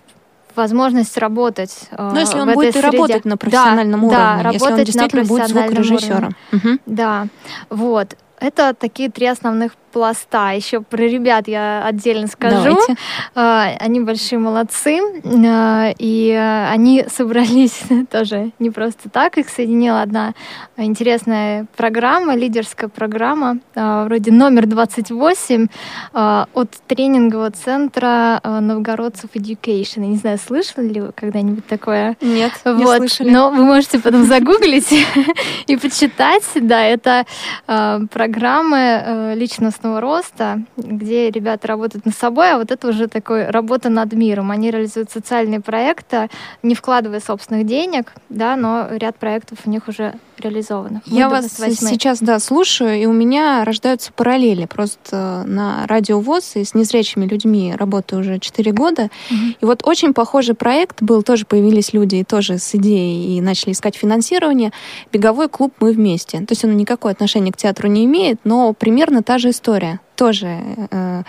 возможность работать. Э, Но если он будет среде. работать на профессиональном да, уровне, да, если он действительно будет звукорежиссером. Угу. Да, вот. Это такие три основных пласта. Еще про ребят я отдельно скажу. Давайте. А, они большие молодцы, а, и они собрались тоже не просто так. Их соединила одна интересная программа, лидерская программа, а, вроде номер 28 от тренингового центра новгородцев Education. Я не знаю, слышали ли вы когда-нибудь такое? Нет, вот. не слышали. Но вы можете потом загуглить и почитать. Да, это программы личностного личностного роста, где ребята работают над собой, а вот это уже такой работа над миром. Они реализуют социальные проекты, не вкладывая собственных денег, да, но ряд проектов у них уже реализовано. Я вас сейчас, да, слушаю, и у меня рождаются параллели. Просто на радио ВОЗ и с незрячими людьми работаю уже 4 года. Угу. И вот очень похожий проект был, тоже появились люди и тоже с идеей и начали искать финансирование. Беговой клуб «Мы вместе». То есть он никакое отношение к театру не имеет, но примерно та же история тоже э,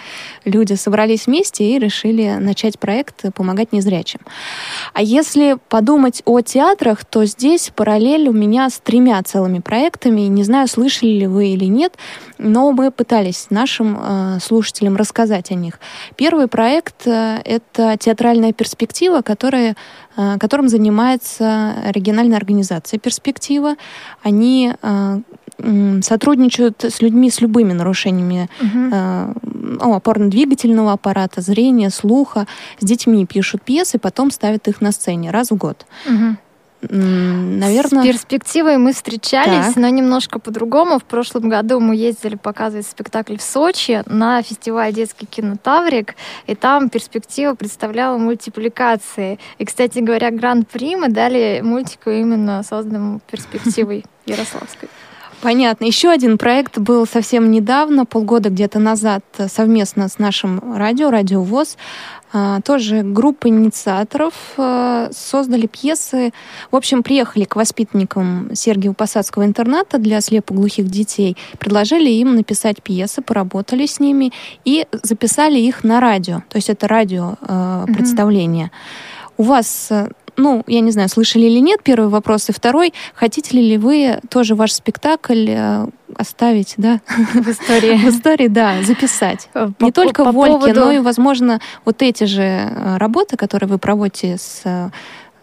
люди собрались вместе и решили начать проект «Помогать незрячим». А если подумать о театрах, то здесь параллель у меня с тремя целыми проектами. Не знаю, слышали ли вы или нет, но мы пытались нашим э, слушателям рассказать о них. Первый проект э, — это театральная перспектива, которая, э, которым занимается региональная организация «Перспектива». Они э, сотрудничают с людьми с любыми нарушениями угу. опорно-двигательного аппарата, зрения, слуха. С детьми пишут пьесы, потом ставят их на сцене раз в год. Угу. Наверное... С перспективой мы встречались, так. но немножко по-другому. В прошлом году мы ездили показывать спектакль в Сочи на фестиваль «Детский кинотаврик», и там перспектива представляла мультипликации. И, кстати говоря, гран-при мы дали мультику именно созданному перспективой Ярославской. Понятно. Еще один проект был совсем недавно, полгода где-то назад, совместно с нашим радио, Радио ВОЗ. А, тоже группа инициаторов а, создали пьесы. В общем, приехали к воспитанникам Сергиева Посадского интерната для слепоглухих детей, предложили им написать пьесы, поработали с ними и записали их на радио. То есть это радио а, представление. Mm-hmm. У вас ну, я не знаю, слышали или нет, первый вопрос. И второй, хотите ли вы тоже ваш спектакль э, оставить, да? В истории. В истории, да, записать. По- Не только по Вольке, поводу- но и, возможно, вот эти же э, работы, которые вы проводите с э,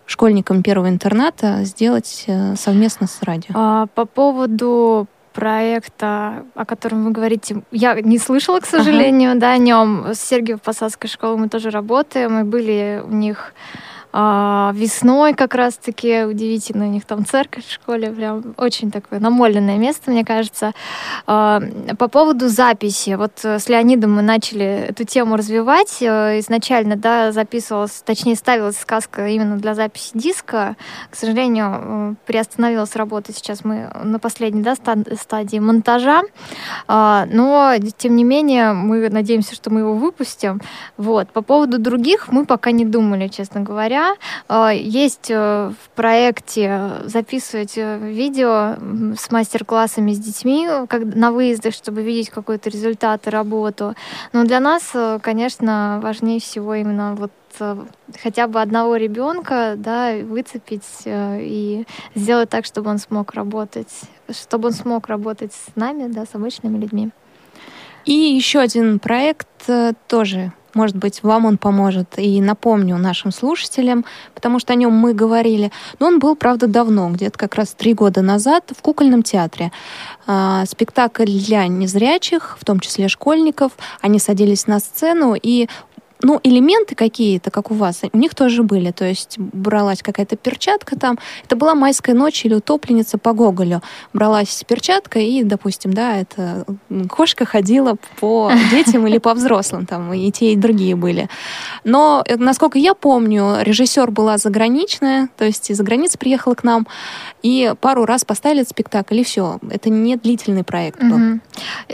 школьником первого интерната, сделать э, совместно с радио. А, По поводу проекта, о котором вы говорите, я не слышала, к сожалению, да, о нем. С Сергиев-Посадской школой мы тоже работаем, мы были у них а, весной как раз-таки, удивительно, у них там церковь в школе, прям очень такое намоленное место, мне кажется. А, По поводу записи, вот э, с Леонидом мы начали эту тему развивать, Э, изначально, да, записывалась, точнее, ставилась сказка именно для записи диска, к сожалению, э, приостановилась работа. Сейчас мы на последней да, ста- стадии монтажа. А, Но, тем не менее, мы надеемся, что мы его выпустим. Вот. По поводу других мы пока не думали, честно говоря. А, Есть э, в проекте записывать э, видео м, с мастер-классами с детьми на выездах, чтобы видеть какой-то результат и работу. Но для нас, э, конечно, важнее всего именно вот э, хотя бы одного ребенка, да, выцепить э, и сделать так, чтобы он смог работать, чтобы он смог работать с нами, да, с обычными людьми. И еще один проект э, тоже, может быть, вам он поможет. И напомню нашим слушателям, потому что о нем мы говорили. Но он был, правда, давно, где-то как раз три года назад в кукольном театре. А, Спектакль для незрячих, в том числе школьников. Они садились на сцену и ну, элементы какие-то, как у вас, у них тоже были. То есть бралась какая-то перчатка там. Это была майская ночь или утопленница по Гоголю. Бралась перчатка и, допустим, да, это кошка ходила по детям или по взрослым. Там и те, и другие были. Но, э, насколько я помню, режиссер была заграничная, то есть из-за границы приехала к нам, и пару раз поставили спектакль, и все. Это не длительный проект был. Мгм.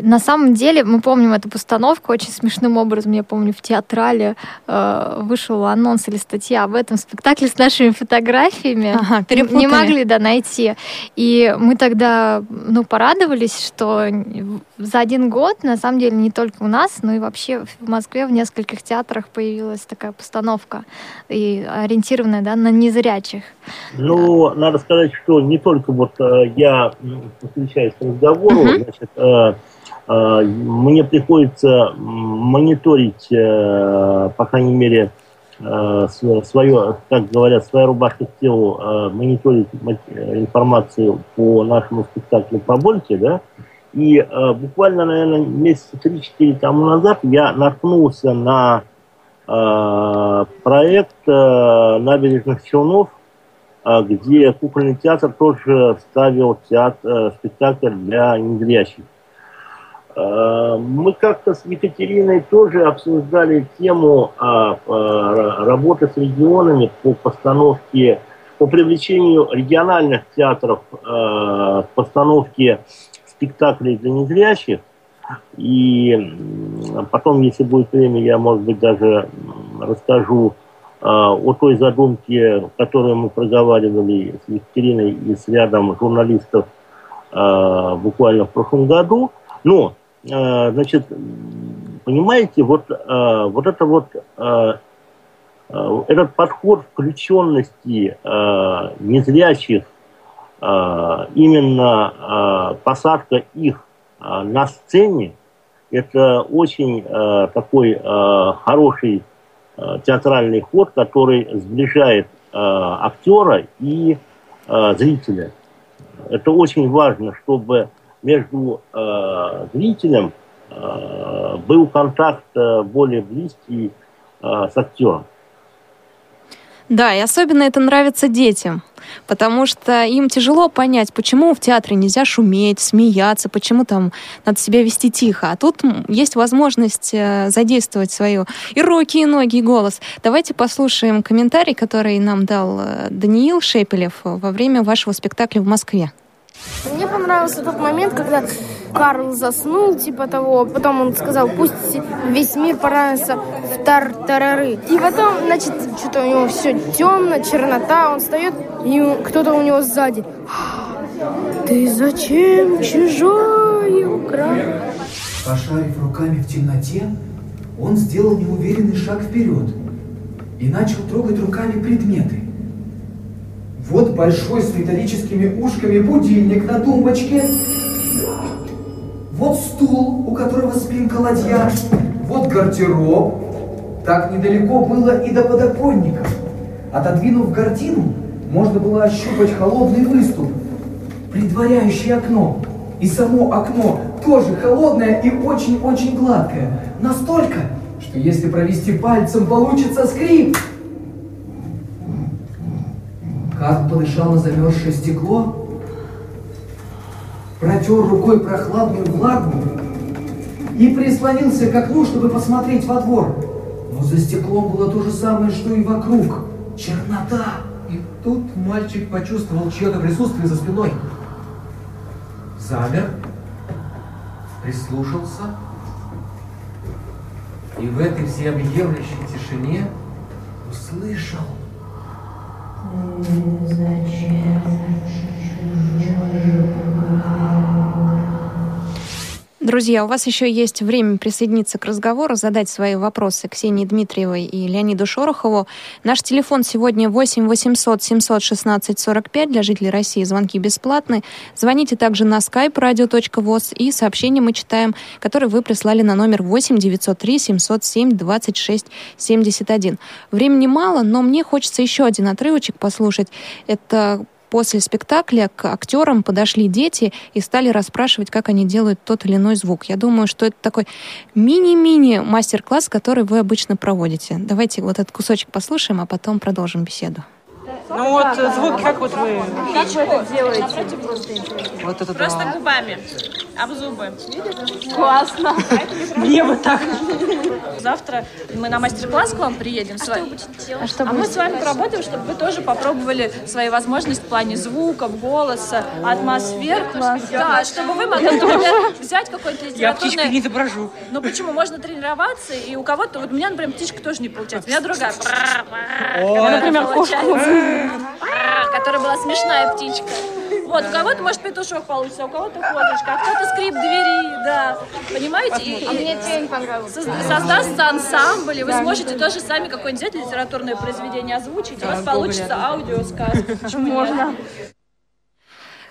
На самом деле мы помним эту постановку очень смешным образом. Я помню, в театрале э, вышел анонс или статья об этом спектакле с нашими фотографиями. Ага, Не- перепутали. не могли да, найти. И мы тогда ну, порадовались, что за один год, на самом деле, не только у нас, но и вообще в Москве в нескольких театрах появилась такая постановка, и ориентированная да, на незрячих. Ну, надо сказать, что не только вот э, я м, подключаюсь к разговору, Мгм. значит, э, мне приходится мониторить, э, по крайней мере, свое, как говорят, своя рубашка к телу, э, мониторить ма- э, информацию по нашему спектаклю по Больке, да, и э, буквально, наверное, месяца 3-4 тому назад я наткнулся на э, проект э, набережных Челнов, а, где кукольный театр тоже ставил театр, э, спектакль для незрячих. Э, Мы как-то с Екатериной тоже обсуждали тему а, а, работы с регионами по постановке, по привлечению региональных театров э, к постановке спектаклей для незрячих. И потом, если будет время, я, может быть, даже расскажу о той задумке, которую мы проговаривали с Екатериной и с рядом журналистов буквально в прошлом году. Но, значит, м, понимаете, вот, э, вот это вот э, э, этот подход включенности э, незрячих, э, именно э, посадка их э, на сцене, это очень э, такой э, хороший э, театральный ход, который сближает э, актера и э, зрителя. Это очень важно, чтобы между э, зрителем э, был контакт э, более близкий э, с актером. Да, и особенно это нравится детям, потому что им тяжело понять, почему в театре нельзя шуметь, смеяться, почему там надо себя вести тихо. А тут есть возможность э, задействовать свою и руки, и ноги, и голос. Давайте послушаем комментарий, который нам дал э, Даниил Шепелев во время вашего спектакля в Москве. Мне понравился тот момент, когда Карл заснул, типа того. Потом он сказал, пусть весь мир понравится в тар-тарары. И потом, значит, что-то у него все темно, чернота. Он встает, и кто-то у него сзади. Ты зачем чужое украл? Пошарив руками в темноте, он сделал неуверенный шаг вперед и начал трогать руками предметы. Вот большой с металлическими ушками будильник на тумбочке. Вот стул, у которого спинка ладья. Вот гардероб. Так недалеко было и до подоконника. Отодвинув гардину, можно было ощупать холодный выступ, предваряющий окно. И само окно тоже холодное и очень-очень гладкое. Настолько, что если провести пальцем, получится скрип. Как подышал на замерзшее стекло, протер рукой прохладную влагу и прислонился к окну, чтобы посмотреть во двор. Но за стеклом было то же самое, что и вокруг. Чернота. И тут мальчик почувствовал чье-то присутствие за спиной. Замер, прислушался, и в этой всеобъемлющей тишине услышал. Зачем чужую Друзья, у вас еще есть время присоединиться к разговору, задать свои вопросы Ксении Дмитриевой и Леониду Шорохову. Наш телефон сегодня 8 800 716 45 для жителей России. Звонки бесплатны. Звоните также на skype radio.voz и сообщения мы читаем, которые вы прислали на номер 8 903 707 26 71. Времени мало, но мне хочется еще один отрывочек послушать. Это после спектакля к актерам подошли дети и стали расспрашивать, как они делают тот или иной звук. Я думаю, что это такой мини-мини мастер-класс, который вы обычно проводите. Давайте вот этот кусочек послушаем, а потом продолжим беседу. Ну вот звук, как вот вы... Как вы это делаете? Вот это Просто да. губами. Об зубы. Классно. Мне бы так. Завтра мы на мастер-класс к вам приедем. с вами. А А мы с вами поработаем, чтобы вы тоже попробовали свои возможности в плане звуков, голоса, атмосфер. Да, чтобы вы могли, например, взять какой-то Я птичку литературный... не изображу. Ну почему? Можно тренироваться, и у кого-то... Вот у меня, например, птичка тоже не получается. У меня другая. Например, кошку. Которая была смешная птичка. Вот, у кого-то, может, петушок получится, у кого-то козочка, а кто-то скрип двери, да. Понимаете? И- А мне тебе не понравилось. соз- Создастся ансамбль, и вы сможете тоже сами какое-нибудь взять литературное произведение озвучить, и у вас получится аудиосказка. Почему Можно.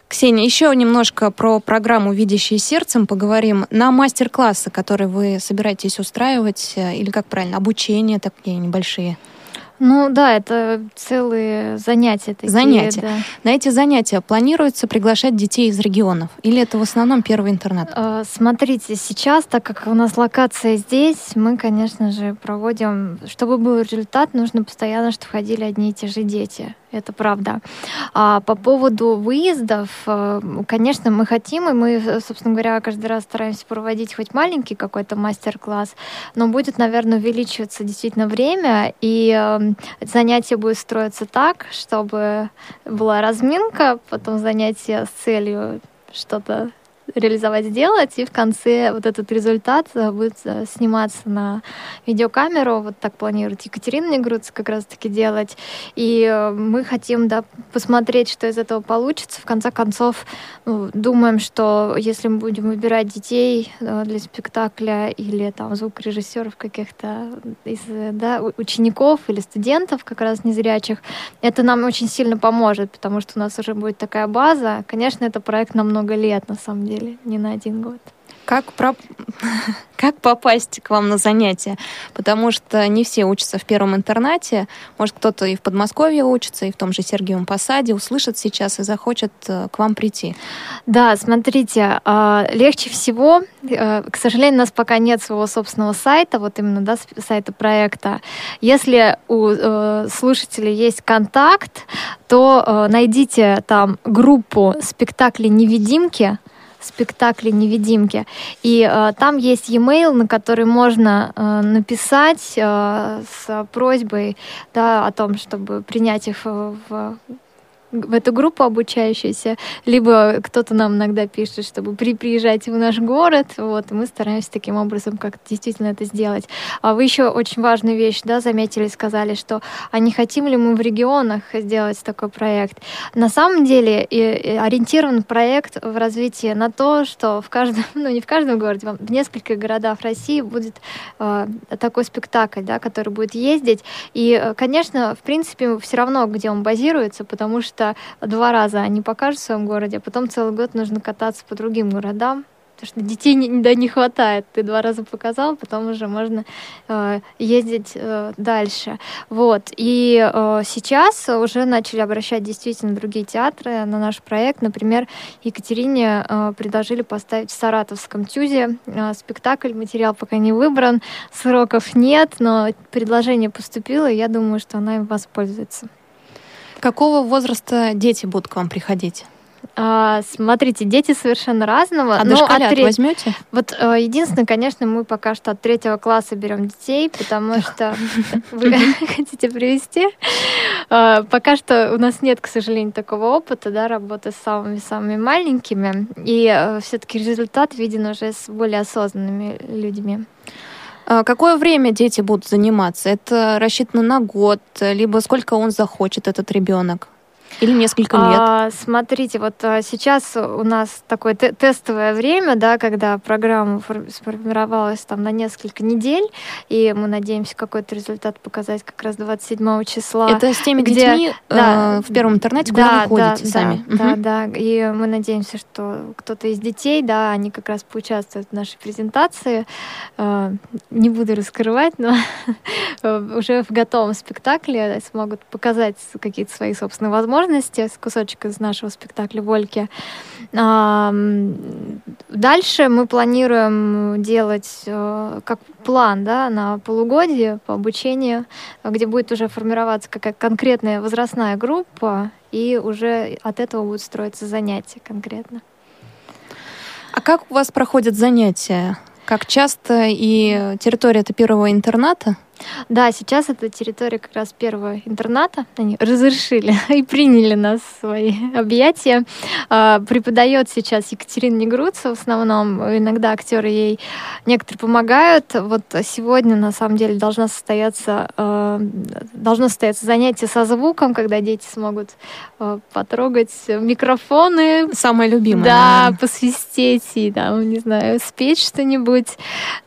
Ксения, еще немножко про программу «Видящие сердцем» поговорим. На мастер-классы, которые вы собираетесь устраивать, э, или как правильно, обучение такие небольшие? Ну да, это целые занятия такие. занятия. да. На эти занятия планируется приглашать детей из регионов? Или это в основном первый интернат? Э, Смотрите, сейчас, так как у нас локация здесь, мы, конечно же, проводим, чтобы был результат, нужно постоянно, чтобы ходили одни и те же дети. Это правда. А по поводу выездов, э, конечно, мы хотим, и мы, э, собственно говоря, каждый раз стараемся проводить хоть маленький какой-то мастер-класс, но будет, наверное, увеличиваться действительно время, и занятие будет строиться так, чтобы была разминка, потом занятие с целью что-то реализовать, сделать, и в конце вот этот результат э, будет э, сниматься на видеокамеру. Вот так планирует Екатерина Негруц как раз-таки делать. И э, мы хотим, да, посмотреть, что из этого получится. В конце концов, ну, думаем, что если мы будем выбирать детей для спектакля или там звукорежиссеров каких-то из да, учеников или студентов как раз незрячих, это нам очень сильно поможет, потому что у нас уже будет такая база. Конечно, это проект на много лет, на самом деле, не на один год. Как, про... как попасть к вам на занятия? Потому что не все учатся в первом интернате. Может, кто-то и в Подмосковье учится, и в том же Сергиевом Посаде, услышат сейчас и захочет э, к вам прийти. Да, смотрите, а, легче всего, э, к сожалению, у нас пока нет своего собственного сайта, вот именно да, сайта проекта. Если у э, слушателей есть контакт, то найдите там группу спектакли спектакли невидимки. И э, там есть e-mail, на который можно э, написать э, с просьбой да, о том, чтобы принять их в, в эту группу обучающуюся, либо кто-то нам иногда пишет, чтобы при, приезжайте в наш город, вот, и мы стараемся таким образом как действительно это сделать. А вы еще очень важную вещь, да, заметили, сказали, что а не хотим ли мы в регионах сделать такой проект. На самом деле и, и ориентирован проект в развитии на то, что в каждом, ну не в каждом городе, в нескольких городах России будет э, такой спектакль, да, который будет ездить. И, э, конечно, в принципе, все равно, где он базируется, потому что что два раза они покажут в своем городе, а потом целый год нужно кататься по другим городам, потому что детей не, да, не хватает. Ты два раза показал, потом уже можно э, ездить э, дальше. Вот. И э, сейчас уже начали обращать действительно другие театры на наш проект. Например, Екатерине э, предложили поставить в Саратовском ТЮЗе э, спектакль. Материал пока не выбран, сроков нет, но предложение поступило, и я думаю, что она им воспользуется. Какого возраста дети будут к вам приходить? А, смотрите, дети совершенно разного. А но дошколят от тре- возьмете? Вот э, единственное, конечно, мы пока что от третьего класса берем детей, потому что вы хотите привести. Э, Пока что у нас нет, к сожалению, такого опыта, да, работы с самыми-самыми маленькими. И все-таки результат виден уже с более осознанными людьми. А Какое время дети будут заниматься? Это рассчитано на год, либо сколько он захочет, этот ребенок? Или несколько лет? А, смотрите, вот а, сейчас у нас такое те- тестовое время, да, когда программа фор- сформировалась там на несколько недель, и мы надеемся какой-то результат показать как раз 27 числа. Это с теми где- детьми э, в первом интернете, куда вы ходите да, сами? Да, Мгм. да, и мы надеемся, что кто-то из детей, да, они как раз поучаствуют в нашей презентации. Э, Не буду раскрывать, но уже в готовом спектакле смогут показать какие-то свои собственные возможности с кусочек из нашего спектакля «Вольки». Дальше мы планируем делать э, как план да, на полугодие по обучению, где будет уже формироваться какая-то конкретная возрастная группа, и уже от этого будут строиться занятия конкретно. А как у вас проходят занятия? Как часто и территория это первого интерната? Да, сейчас это территория как раз первого интерната. Они разрешили и приняли нас в свои объятия. А, Преподает сейчас Екатерина Негруца в основном. Иногда актеры ей некоторые помогают. Вот сегодня на самом деле должна состояться, э, должно состояться занятие со звуком, когда дети смогут э, потрогать микрофоны. Самое любимое. Да, посвистеть и, там, не знаю, спеть что-нибудь.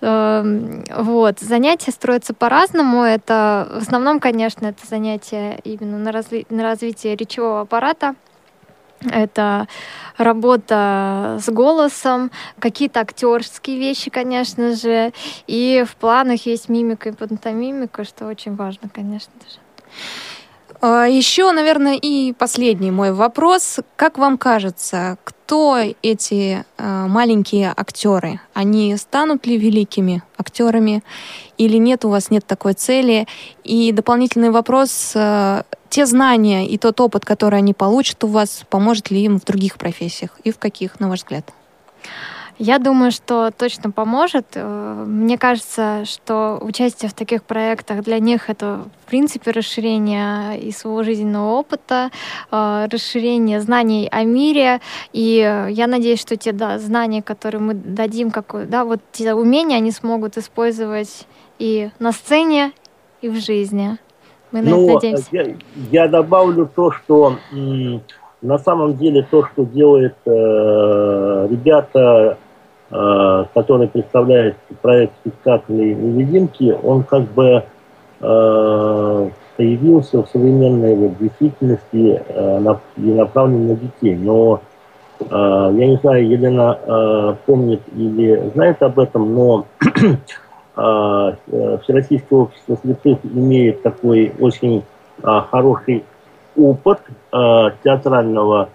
Вот. Занятия строятся по-разному. Это в основном, конечно, это занятия именно на, разви- на развитие речевого аппарата. Это работа с голосом, какие-то актерские вещи, конечно же. И в планах есть мимика и пантомимика, что очень важно, конечно же. А, Еще, наверное, и последний мой вопрос. Как вам кажется, кто эти э, маленькие актеры? Они станут ли великими актерами или нет, у вас нет такой цели? И дополнительный вопрос, э, те знания и тот опыт, который они получат у вас, поможет ли им в других профессиях и в каких, на ваш взгляд? Я думаю, что точно поможет. Э, Мне кажется, что участие в таких проектах для них это, в принципе, расширение и своего жизненного опыта, э, расширение знаний о мире. И э, я надеюсь, что те да, знания, которые мы дадим, как, да, вот те умения они смогут использовать и на сцене, и в жизни. Мы на это Ну, надеемся. я, я добавлю то, что на самом деле то, что делают э, ребята, э, которые представляют проект спектаклей «Невидимки», он как бы э, появился в современной вот, действительности э, и направлен на детей. Но я не знаю, Елена помнит или знает об этом, но Всероссийское общество слепых имеет такой очень хороший опыт театрального,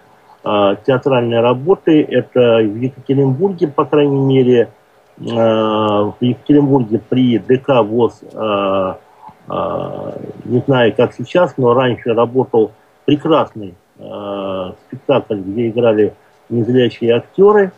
театральной работы. Это в Екатеринбурге, по крайней мере, а, в Екатеринбурге при ДК ВОЗ, а, а, не знаю, как сейчас, но раньше работал прекрасный а, спектакль, где играли незрячие актеры.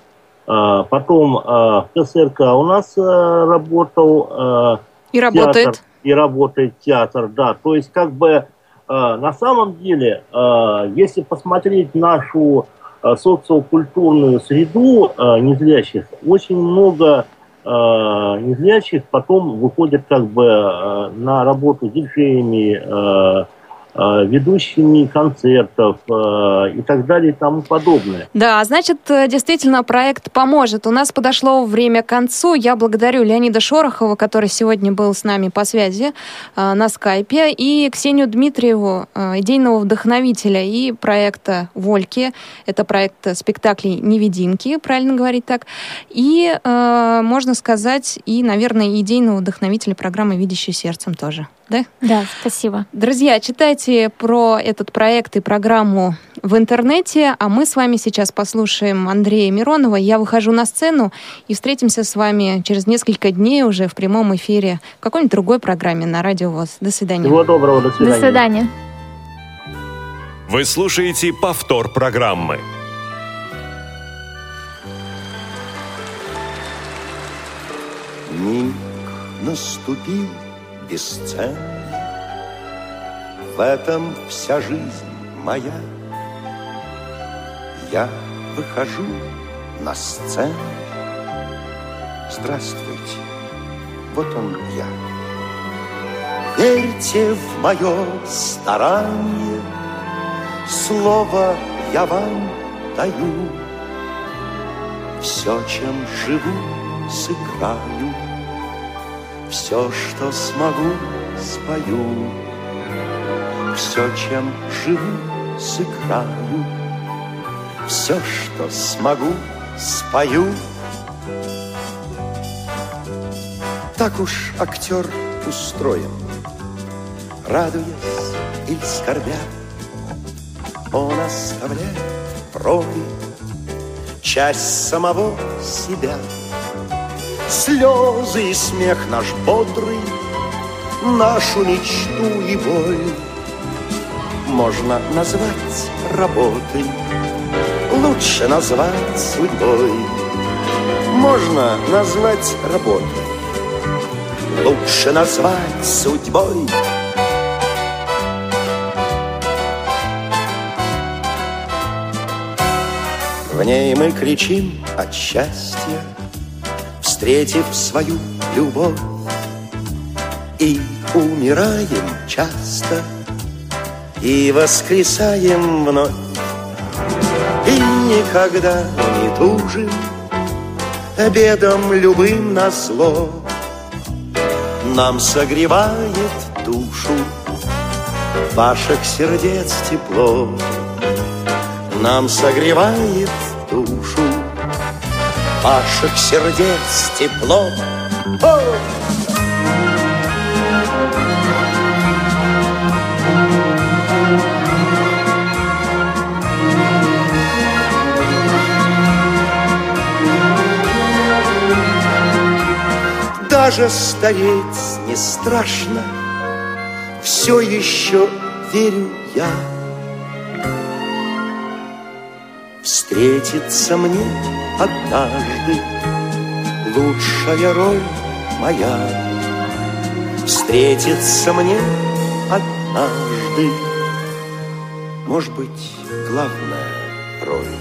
А, Потом а, в КСРК у нас а, работал а, И работает. театр, и работает театр, да. То есть как бы а, на самом деле, а, если посмотреть нашу а, социокультурную среду незрящих, очень много незрящих потом выходят как бы на работу диджеями, э, ведущими концертов э, и так далее и тому подобное. Да, значит, э, действительно, проект поможет. У нас подошло время к концу. Я благодарю Леонида Шорохова, который сегодня был с нами по связи э, на скайпе, и Ксению Дмитриеву, э, идейного вдохновителя и проекта «Вольки». Это проект спектаклей «Невидимки», правильно говорить так. И, э, можно сказать, и, наверное, идейного вдохновителя программы «Видящий сердцем» тоже. Да? Да, спасибо. Друзья, читайте про этот проект и программу в интернете, а мы с вами сейчас послушаем Андрея Миронова. Я выхожу на сцену и встретимся с вами через несколько дней уже в прямом эфире в какой-нибудь другой программе на Радио ВОЗ. До свидания. Всего доброго, до свидания. До свидания. Вы слушаете повтор программы. Миг наступил бесценный, В этом вся жизнь моя. Я выхожу на сцену. Здравствуйте, вот он я. Верьте в мое старание, Слово я вам даю. Все, чем живу, сыграю, Все, что смогу, спою, Все, чем живу, сыграю, Все, что смогу, спою. Так уж актер устроен, Радуясь или скорбя, Он оставляет в роли часть самого себя. Слезы и смех наш бодрый, нашу мечту и боль можно назвать работой, лучше назвать судьбой. Можно назвать работой, лучше назвать судьбой. В ней мы кричим от счастья, Встретив свою любовь, И умираем часто, И воскресаем вновь, И никогда не тужим Бедом любым на зло. Нам согревает душу Ваших сердец тепло, Нам согревает душу ваших сердец тепло. О! Даже стареть не страшно, все еще верю я. Встретится мне однажды лучшая роль моя. Встретится мне однажды, может быть, главная роль.